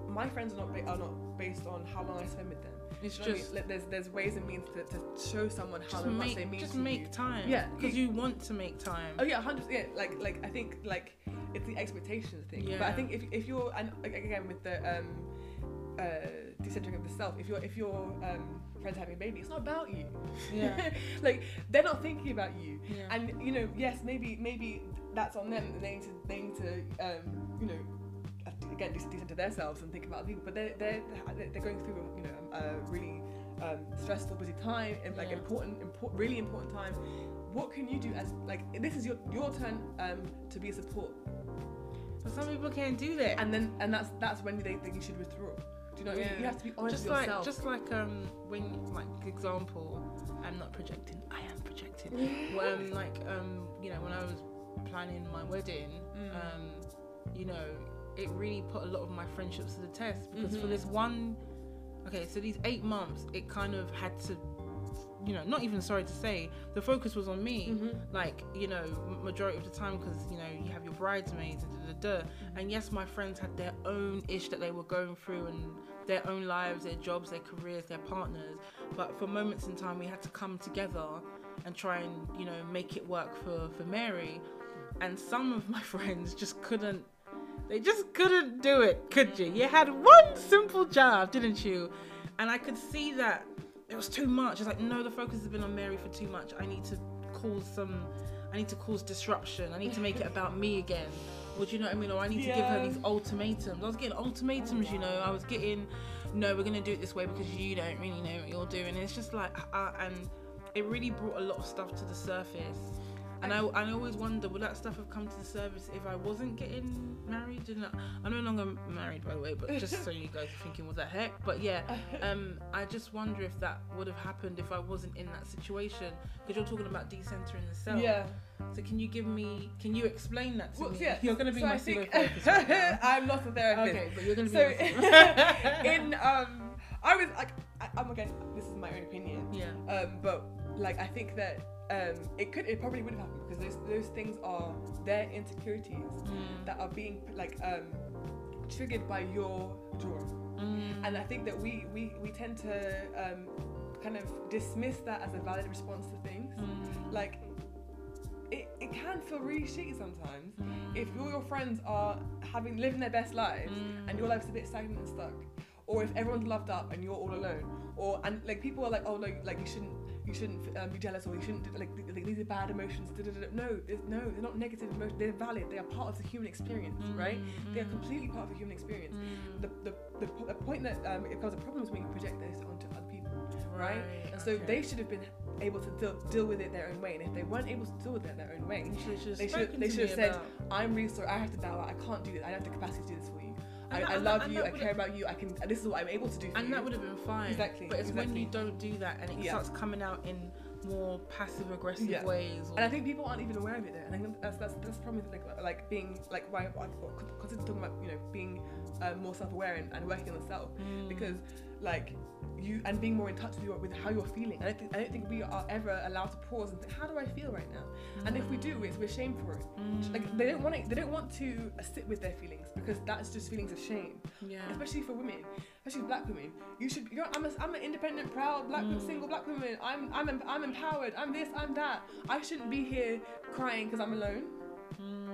my friends are not ba- are not based on how long I spend with them. It's you know what I just mean? There's there's ways and means to, to show someone how just much they mean just to make you. time. Yeah, because you want to make time. Oh yeah, hundred. Yeah, like like I think like it's the expectations thing. Yeah. But I think if, if you're and again with the um uh decentering of the self, if you're if your um friends having a baby, it's not about you. Yeah. like they're not thinking about you. Yeah. And you know, yes, maybe maybe that's on them. They need to they need to um you know. Again, decent to themselves and think about people, but they're they're they're going through you know a really um, stressful, busy time and like Yeah. important, important, really important time. What can you do as like this is your your turn um, to be a support, but some people can't do that. and then and that's that's when they think you should withdraw. Do you know? what I mean? Yeah. You have to be honest just with like yourself. just like um when like example i'm not projecting i am projecting when like um you know when i was planning my wedding Mm. um you know it really put a lot of my friendships to the test because for Mhm. this one okay so these eight months it kind of had to you know not even sorry to say the focus was on me Mhm. like you know majority of the time because you know you have your bridesmaids and da, da, da. and yes my friends had their own ish that they were going through and their own lives their jobs their careers their partners but for moments in time we had to come together and try and you know make it work for for mary and some of my friends just couldn't they just couldn't do it could you? You had one simple job didn't you? And i could see that it was too much. It's like no the focus has been on mary for too much. I need to cause some i need to cause disruption. I need to make it about me again. Would you know what i mean? Or i need to give her these ultimatums. I was getting ultimatums you know. I was getting no we're gonna do it this way because you don't really know what you're doing. And it's just like uh, and it really brought a lot of stuff to the surface and I, I always wonder, would that stuff have come to the surface if I wasn't getting married? I? I'm no longer married, by the way, but just so you guys are thinking, what the heck? But yeah, um, I just wonder if that would have happened if I wasn't in that situation. Because you're talking about decentering the self. yeah. So can you give me? Can you explain that to Well, me? yeah. You're going to be so my I think. Right. I'm not a therapist. okay, but you're going to be. So in um, I was like, I, I'm again. This is my own opinion. yeah. Um, but like I think that um, it could, it probably would have happened because those those things are their insecurities Mm. that are being like um, triggered by your trauma. Mm. And I think that we we, we tend to um, kind of dismiss that as a valid response to things. Mm. Like it, it can feel really shitty sometimes Mm. if or your friends are having living their best lives Mm. and your life's a bit stagnant and stuck. Or if everyone's loved up and you're all alone, or and like people are like, oh no, like you shouldn't, you shouldn't um, be jealous, or you shouldn't like, like these are bad emotions. da, da, da. No, no, they're not negative emotions. They're valid. They are part of the human experience, right? They are Mm. completely part of the human experience. Mm. The, the, the, the point that um, it becomes a problem is when you project this onto other people, right? And so okay. they should have been able to deal, deal with it their own way. And if they weren't able to deal with it their own way, You should have they should they have said, "I'm really sorry. I have to bow out. I can't do this. I don't have the capacity to do this for. I, I that- love you. I care about you. I can. This is what I'm able to do for and you." that would have been fine. Exactly, But it's when you don't do that and it Yeah. starts coming out in more passive aggressive Yeah. ways. Or, And I think people aren't even aware of it though. And I think that's that's that's the problem like like being like why because it's talking about you know being um, more self-aware and, and working on yourself Mm. because like you and being more in touch with your, with how you're feeling. I don't think I don't think we are ever allowed to pause and think how do I feel right now. And if we do, it's we're shamed for it. Mm. Like they don't want to, they don't want to sit with their feelings because that's just feelings of shame. yeah. especially for women, especially black women. You should. You're, I'm, a, I'm an independent, proud black Mm. single black woman. I'm I'm I'm empowered. I'm this. I'm that. I shouldn't be here crying because I'm alone, Mm.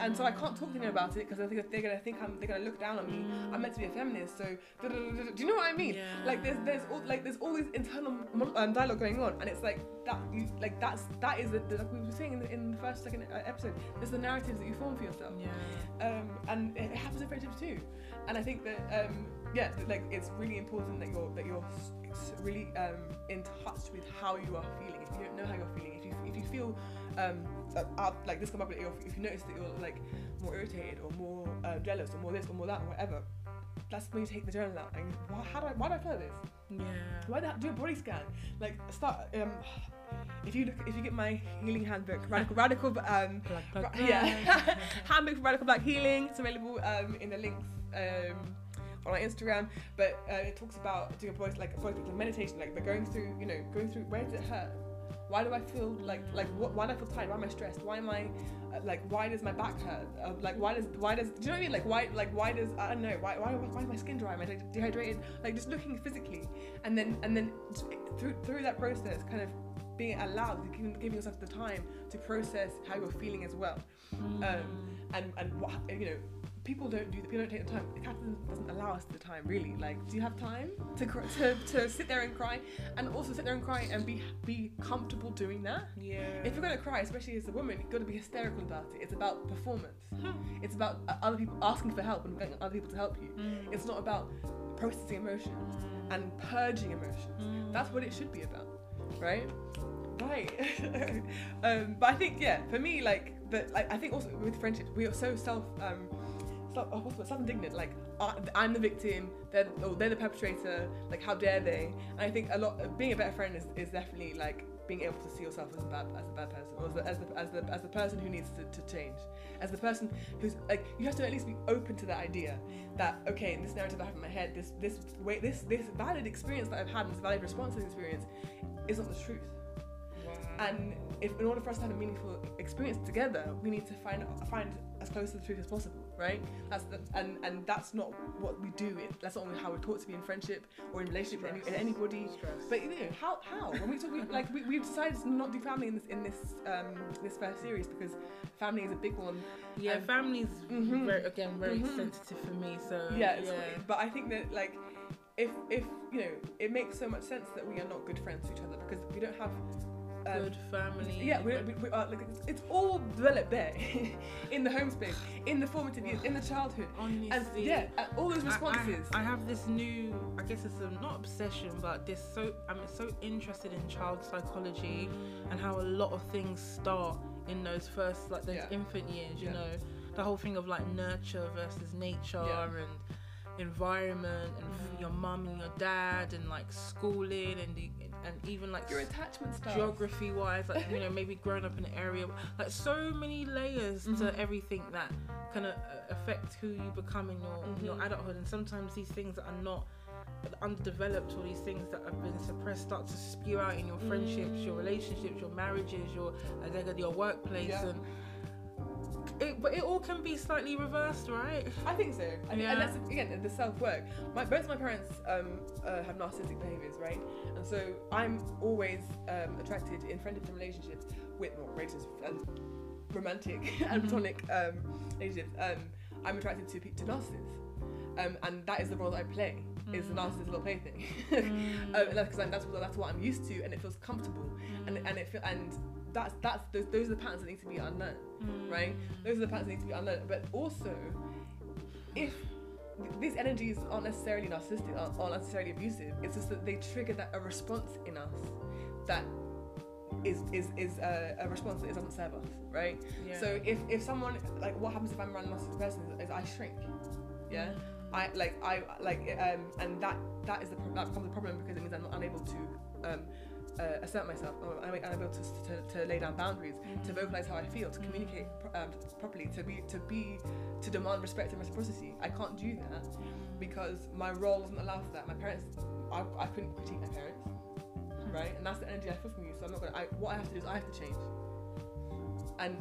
And so I can't talk to them about it because I think they're gonna think I'm they're gonna look down on me. I'm meant to be a feminist, so do you know what I mean? Yeah. Like there's there's all like there's all this internal um, dialogue going on, and it's like that you like that's that is the, the like we were saying in the, in the first second uh, episode. There's the narratives that you form for yourself Yeah. um, and it happens in friendships too. And I think that um, yeah, like it's really important that you're that you're really um, in touch with how you are feeling. If you don't know how you're feeling, if you if you feel um, uh, like this come up, if if you notice that you're like more irritated or more uh, jealous or more this or more that or whatever, that's when you take the journal out and why, how do I why do I feel this? Yeah. Why do I do a body scan? Like start um. If you look, if you get my healing handbook, radical, radical, um, Plug, plug, Ra- yeah, handbook for radical black healing. It's available um, in the links um, on our Instagram. But uh, it talks about doing a body like a body like meditation, like but going through, you know, going through where does it hurt? Why do I feel like like what? Why do I feel tired? Why am I stressed? Why am I uh, like? Why does my back hurt? Uh, like why does why does do you know what I mean? Like why like why does I don't know why why why is my skin dry? Am I de- dehydrated? Like just looking physically, and then and then through through that process, kind of being allowed, giving, giving yourself the time to process how you're feeling as well. Mm. Um, and and what you know, people don't do. That, people don't take the time. Catherine doesn't allow us the time. Really, like, do you have time to to, to sit there and cry, and also sit there and cry and be be comfortable doing that? yeah. If you're gonna cry, especially as a woman, you've got to be hysterical about it. It's about performance. It's about uh, other people asking for help and getting other people to help you. Mm. It's not about processing emotions and purging emotions. Mm. That's what it should be about, right? Right. um, but I think yeah, for me, like, but like, I think also with friendships, we are so self, um, self, oh, what's self-indignant. Like, I'm the victim, they're or they're the perpetrator. Like, how dare they? And I think a lot being a better friend is, is definitely like being able to see yourself as a bad as a bad person, or as the as the as the, as the person who needs to, to change, as the person who's like you have to at least be open to the idea that okay, this narrative I have in my head, this this way, this this valid experience that I've had, this valid response to the experience, is not the truth. Wow. And if in order for us to have a meaningful experience together, we need to find find as close to the truth as possible, right? That's the, and and that's not what we do. It, that's not how we're taught to be in friendship or in relationship with, any, anybody. Stress. But you know how how when we talk we, like we we've decided to not do family in this in this um this first series because family is a big one. yeah, and- family's Mhm. very again very Mhm. sensitive for me. So yeah, it's, but I think that like if if you know it makes so much sense that we are not good friends to each other because we don't have um, good family. Yeah, we, we, we are, like, it's, it's all developed there in the home space, in the formative years, in the childhood. honestly. And yeah, and all those I- I- responses. I, have this new, I guess it's a, not obsession, but this so I'm so interested in child psychology and how a lot of things start in those first like those Yeah. infant years. You Yeah. know, the whole thing of like nurture versus nature Yeah. and environment and Mhm. your mum and your dad and like schooling and the, and even like Your attachment style. geography wise like you know maybe growing up in an area like so many layers to Mhm. everything that kind of affect who you become in your in your adulthood and sometimes these things that are not underdeveloped, all these things that have been suppressed start to spew out in your friendships, your Mm. relationships, your marriages, your uh, your workplace, Yeah. and it, but it all can be slightly reversed, right? I think so. I think, Yeah. and that's again the self work. My both my parents um, uh, have narcissistic behaviors, right? And so I'm always um, attracted in friendship and relationships with more relationships and romantic and Mhm. platonic um, relationships. Um, I'm attracted to to narcissists, um, and that is the role that I play. Is the Mm. narcissist little plaything? Mm. um, and that's because that's what that's what I'm used to, and it feels comfortable, and and it feel and that's that's those, those are the patterns that need to be unlearned right? Those are the patterns that need to be unlearned. But also, if these energies aren't necessarily narcissistic, aren't, aren't necessarily abusive, it's just that they trigger that a response in us that is is is a, a response that doesn't serve us, right? Yeah. So if if someone like what happens if I'm around a narcissistic person is, is I shrink, yeah. I like I like um and that that is the pro- that becomes a problem because it means I'm not unable to um uh, assert myself or I'm unable to, to, to lay down boundaries to vocalize how I feel to communicate um, properly to be to be to demand respect and reciprocity. I can't do that because my role doesn't allow for that. My parents I, I couldn't critique my parents right? And that's the energy I feel from you so I'm not gonna I, what I have to do is I have to change. And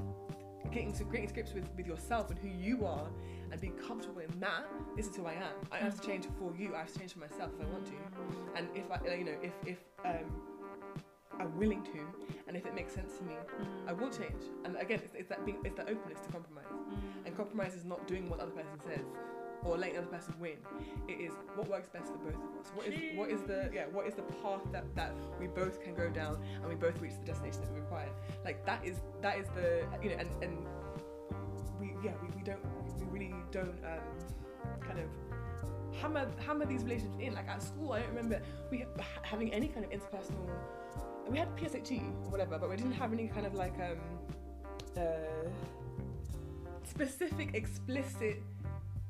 getting to getting to grips with, with yourself and who you are and being comfortable in that this is who I am. I have to change for you. I have to change for myself if I want to. And if I you know if if um I'm willing to and if it makes sense to me I will change. And again it's, it's that being it's that openness to compromise. And compromise is not doing what the other person says or letting the other person win. It is what works best for both of us. What is what is the yeah what is the path that that we both can go down and we both reach the destination that we require. Like that is that is the you know and and we yeah we, we don't we really don't um kind of hammer hammer these relationships in. Like at school I don't remember we ha- having any kind of interpersonal we had PSHE or whatever but we didn't have any kind of like um uh specific explicit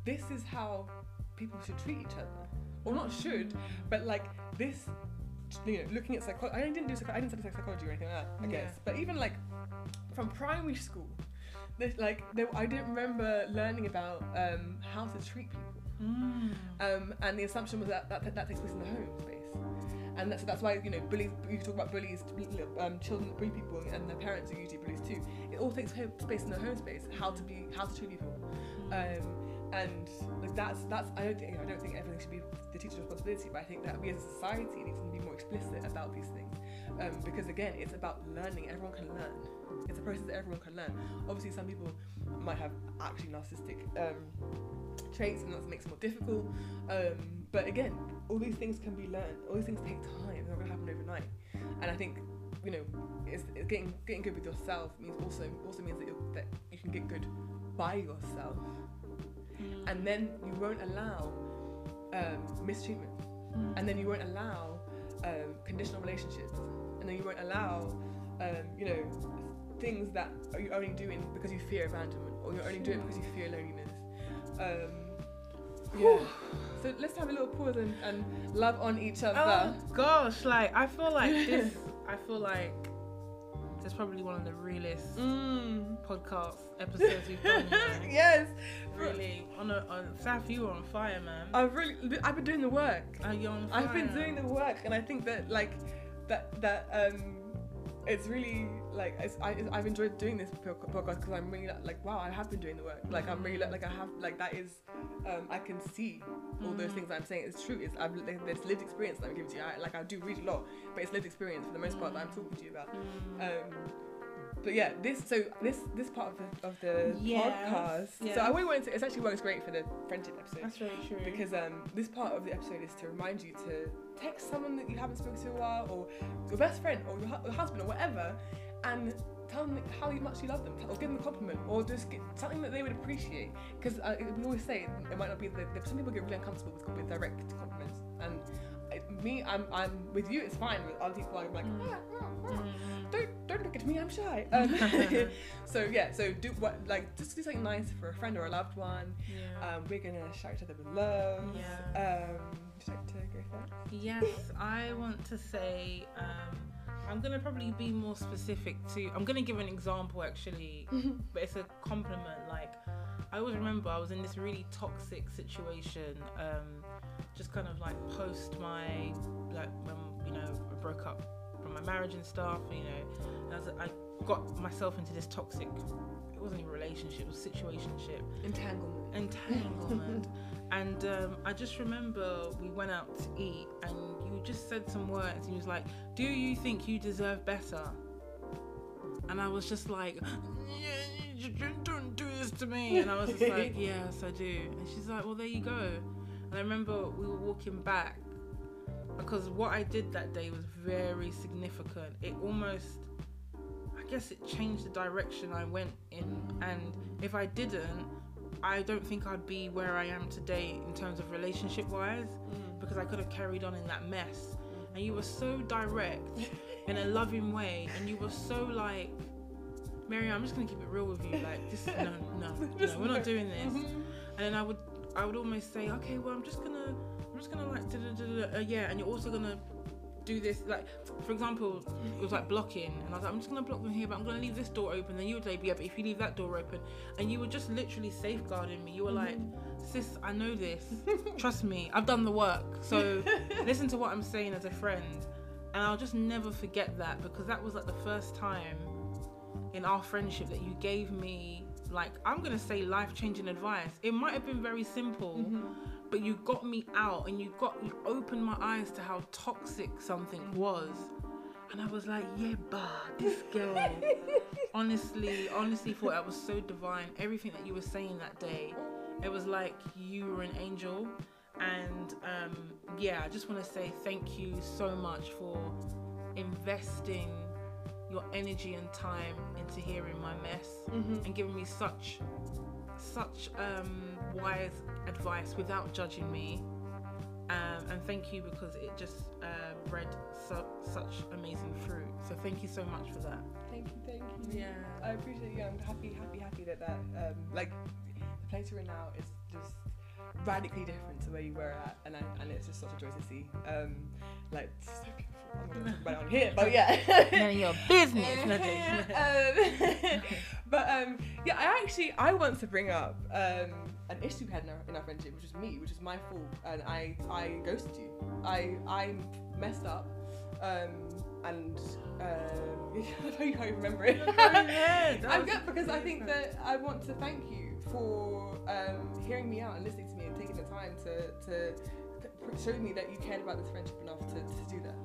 this is how people should treat each other or not should but like this you know looking at psychology I didn't do psych- I didn't study psychology or anything like that I Yeah. guess but even like from primary school there's like there, I didn't remember learning about um, how to treat people Mm. um, and the assumption was that that, that takes place in the home space and that's, that's why you know bullies you talk about bullies um, children that bully people and their parents are usually bullies too. It all takes home space in the home space how to be how to treat people. Um, and like that's that's I don't think I don't think everything should be the teacher's responsibility but I think that we as a society need to be more explicit about these things. Um, because again it's about learning. Everyone can learn. It's a process that everyone can learn. Obviously some people might have actually narcissistic um, traits and that makes it more difficult. Um, but again all these things can be learned. All these things take time. They're not going to happen overnight. And I think you know it's, it's getting getting good with yourself means also also means that, that you can get good by yourself. And then you won't allow um, mistreatment. And then you won't allow um, conditional relationships. And then you won't allow um, you know things that you're only doing because you fear abandonment or you're only doing it because you fear loneliness. Um, yeah so let's have a little pause and, and love on each other Oh gosh, like I feel like this. I feel like it's probably one of the realest mm. podcast episodes we've done. Yes Really, on a on Saf, you were on fire, man. I've really I've been doing the work Are you on fire? I've been doing the work, and I think that like that that um, it's really like it's, I I've enjoyed doing this podcast because I'm really like wow I have been doing the work. Like I'm really like I have like that is um, I can see all those things I'm saying. It's true. It's I've like, there's lived experience that I'm giving to you. I, like I do read a lot, but it's lived experience for the most part that I'm talking to you about. Um, but yeah, this so this this part of the of the Yes, podcast. So. I really wanted to. It actually works great for the friendship episode That's really true. because um, this part of the episode is to remind you to text someone that you haven't spoken to in a while, or your best friend, or your, hu- your husband, or whatever, and tell them how much you love them, or give them a compliment, or just get something that they would appreciate. Because uh, we always say it might not be the, some people get really uncomfortable with, with direct compliments, and it, me, I'm I'm with you. It's fine. With other people, I'm like, Mm. "Ah, ah, ah." Mm. don't don't look at me. I'm shy. Um, so yeah, so do what like just do something nice for a friend or a loved one. yeah. Um, we're gonna shout each other with love. Yeah. Um, would you like to go first? Yes, I want to say um, I'm gonna probably be more specific to. I'm gonna give an example actually, but it's a compliment. Like I always remember I was in this really toxic situation um, just kind of like post my like when you know I broke up from my marriage and stuff. You know, and I, was, I got myself into this toxic. It wasn't even a relationship; it was a situationship Entanglement. entanglement. and um, I just remember we went out to eat, and you just said some words, and you was like, "Do you think you deserve better?" And I was just like, "Yeah, you "Don't do this to me." And I was just like, "Yes, I do." And she's like, "Well, there you go." And I remember we were walking back because what I did that day was very significant. It almost I guess it changed the direction I went in. And if I didn't, I don't think I'd be where I am today in terms of relationship wise Mm. because I could have carried on in that mess. And you were so direct in a loving way, and you were so like, Mary, I'm just gonna keep it real with you. Like, just no, no, no, we're not doing this. Mhm. And then I would, I would almost say, okay, well, I'm just gonna, I'm just gonna like, da, da, da, da, uh, yeah, and you're also gonna do this, like, for example, it was like blocking, and I was like, I'm just gonna block them here, but I'm gonna leave this door open. Then you would say, yeah, but if you leave that door open, and you were just literally safeguarding me. You were like, sis, I know this. Trust me, I've done the work. So listen to what I'm saying as a friend, and I'll just never forget that because that was like the first time in our friendship that you gave me like I'm gonna say life changing advice. It might have been very simple, Mm-hmm. But you got me out and you got you opened my eyes to how toxic something was. And I was like, yeah, bah, this girl. honestly, honestly thought that was so divine. Everything that you were saying that day, it was like you were an angel. And um, yeah, I just want to say thank you so much for investing your energy and time into hearing my mess Mhm. and giving me such such um, wise advice without judging me. Um, and thank you because it just uh, bred su- such amazing fruit. So thank you so much for that. Thank you, thank you. Yeah. I appreciate you. I'm happy, happy, happy that that um, like the place we're in now is just radically different to where you were at, and I, and it's just such a joy to see. Um, like it's so beautiful. I'm gonna talk about it on here, but yeah. None of your business. Um, but um, yeah, I actually I want to bring up um, an issue we had in our, in our friendship, which was me, which is my fault, and I I ghosted you. I I messed up, um, and um, I know you can't even remember it. I'm good because I think that I want to thank you for um, hearing me out and listening to me and taking the time to to show me that you cared about this friendship enough to, to do that.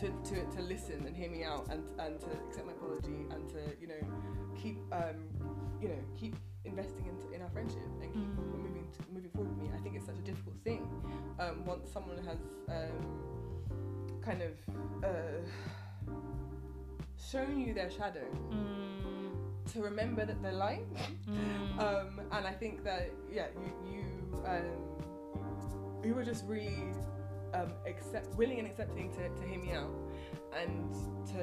To, to, to listen and hear me out and, and to accept my apology and to you know keep um, you know keep investing into in our friendship and keep Mm. moving to, moving forward with me. I think it's such a difficult thing um, once someone has um, kind of uh, shown you their shadow Mm, to remember that they're lying. mm, Um, and I think that yeah, you you um, you were just really um, accept willing and accepting to, to hear me out and to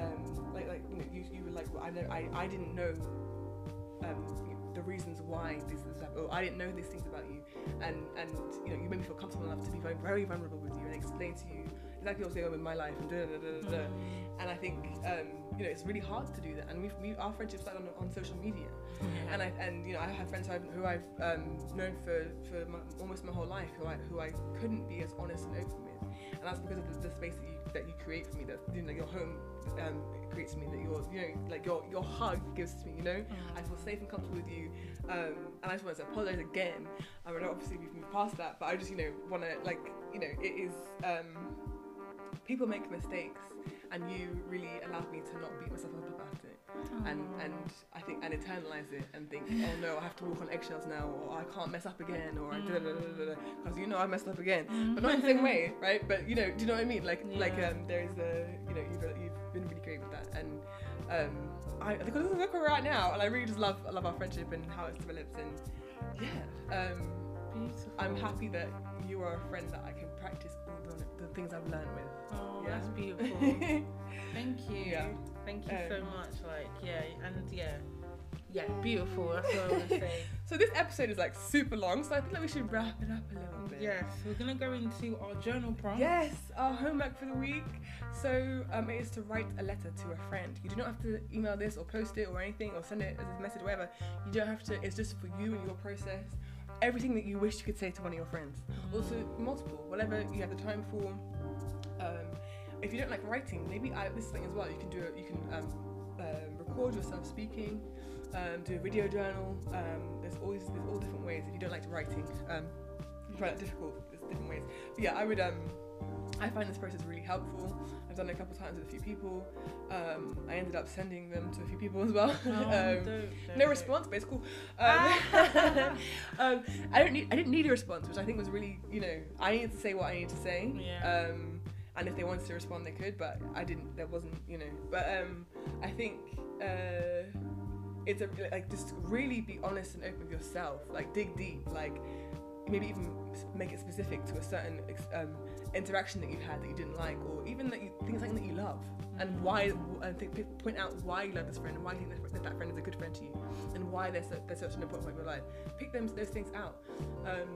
um, like like you know you, you were like well, I know I, I didn't know um, the reasons why this is happening or I didn't know these things about you and and you know you made me feel comfortable enough to be very very vulnerable with you and explain to you exactly what's going on in my life and da da da da da. mm. and I think um, you know it's really hard to do that and we've, we our friendship started on, on social media Yeah. and I and you know I have friends who I've, who I've um, known for for my, almost my whole life who I who I couldn't be as honest and open with, and that's because of the, the space that you that you create for me that you know your home um, creates for me that your you know like your your hug gives to me you know? I feel safe and comfortable with you. Um, and I just want to apologize again. I mean obviously we've moved past that but I just you know want to like you know it is um, people make mistakes and you really allowed me to not beat myself up and and I think and internalize it and think, oh no, I have to walk on eggshells now, or I can't mess up again, or because you know I messed up again, but not in the same way, right? But you know, do you know what I mean? Like like um, there is a you know you've you've been really great with that, and um, I because look where we're at now, and I really just love I love our friendship and how it's developed, and yeah, um, Beautiful. I'm happy that you are a friend that I can practice all the, the things I've learned with. Oh, Yeah. that's beautiful. Thank you. Yeah. Thank you so Um, much. Like, yeah, and yeah, yeah, beautiful. That's what I want to say. So this episode is like super long, so I feel like we should wrap it up a little bit. yes, we're gonna go into our journal prompt. Yes, our homework for the week. So um, it is to write a letter to a friend. You do not have to email this or post it or anything or send it as a message, whatever. You don't have to. It's just for you and your process. everything that you wish you could say to one of your friends. Also, multiple, whatever you have the time for. Um, if you don't like writing, maybe I, this thing as well. You can do it. You can um, um, record yourself speaking. Um, do a video journal. Um, there's always there's all different ways. If you don't like writing, um, you find it difficult. There's different ways. But yeah, I would. Um, I find this process really helpful. I've done it a couple times with a few people. Um, I ended up sending them to a few people as well. Oh, um, don't- don't- no response, but it's cool. Um, um, I don't need. I didn't need a response, which I think was really, you know, I needed to say what I needed to say. Yeah. Um, and if they wanted to respond, they could, but I didn't. There wasn't, you know. But um, I think uh, it's a like just really be honest and open with yourself. Like dig deep. Like maybe even make it specific to a certain um, interaction that you had that you didn't like, or even that you think something that you love, and why. And think, point out why you love this friend and why you think that, that that friend is a good friend to you, and why they're, so, they're such an important part of your life. Pick them those things out. Um,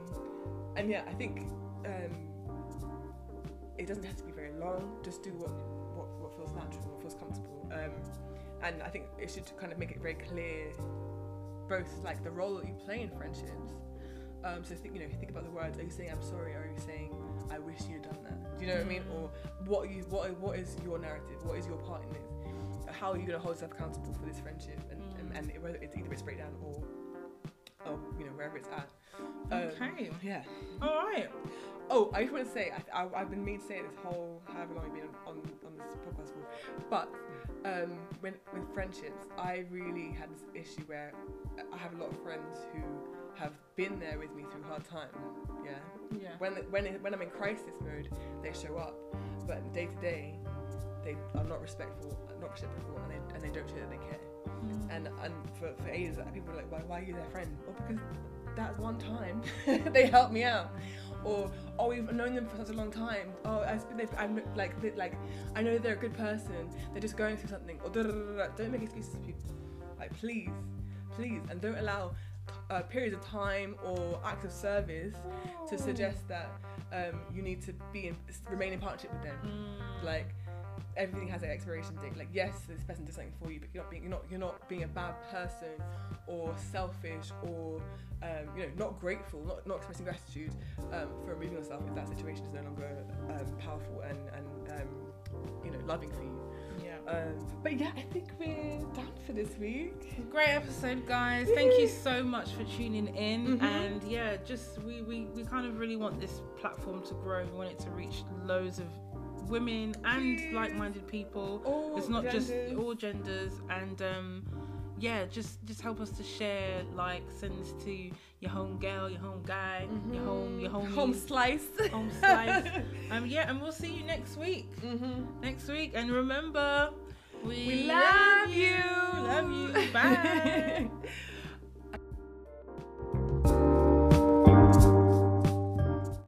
and yeah, I think um, it doesn't have to be very long. Just do what what, what feels natural, what feels comfortable. Um, and I think it should kind of make it very clear, both like the role that you play in friendships. Um, so think you know think about the words. Are you saying I'm sorry? Or are you saying I wish you had done that? Do you know what I mean? Or what you what what is your narrative? What is your part in this? How are you going to hold yourself accountable for this friendship? And, and, and whether it's either its breakdown or or you know wherever it's at. Um, Okay. Yeah. All right. Oh, I just want to say, I, I, I've been meaning to say it this whole, however long I've been on, on, on this podcast for, but um, when, with friendships, I really had this issue where I have a lot of friends who have been there with me through hard times, yeah? Yeah. When, when, when I'm in crisis mode, they show up, but day to day, they are not respectful, not reciprocal, and they, and they don't show that they care. And and for, for ages, people are like, why, why are you their friend? Well, because that one time they helped me out. Or oh, we've known them for such a long time. Oh, I, I'm like they- like I know they're a good person. They're just going through something. Or don't make excuses for people. Like please, please, and don't allow uh, periods of time or acts of service to suggest that um, you need to be in, remain in partnership with them Mm. like everything has an expiration date. Like yes, this person did something for you, but you're not being you're not you're not being a bad person or selfish or um, you know not grateful, not not expressing gratitude um, for removing yourself if that situation is no longer um, powerful and and um, you know loving for you. Yeah. Um, but yeah, I think we're done for this week. Great episode, guys. Thank you so much for tuning in. Mhm. And yeah, just we, we we kind of really want this platform to grow. We want it to reach loads of women and like-minded people. All it's not just all genders and um yeah just just help us to share like send this to your home girl your home guy your home your home Mm-hmm. home slice. home slice um yeah and we'll see you next week mm-hmm. next week and remember we, We love you. love you bye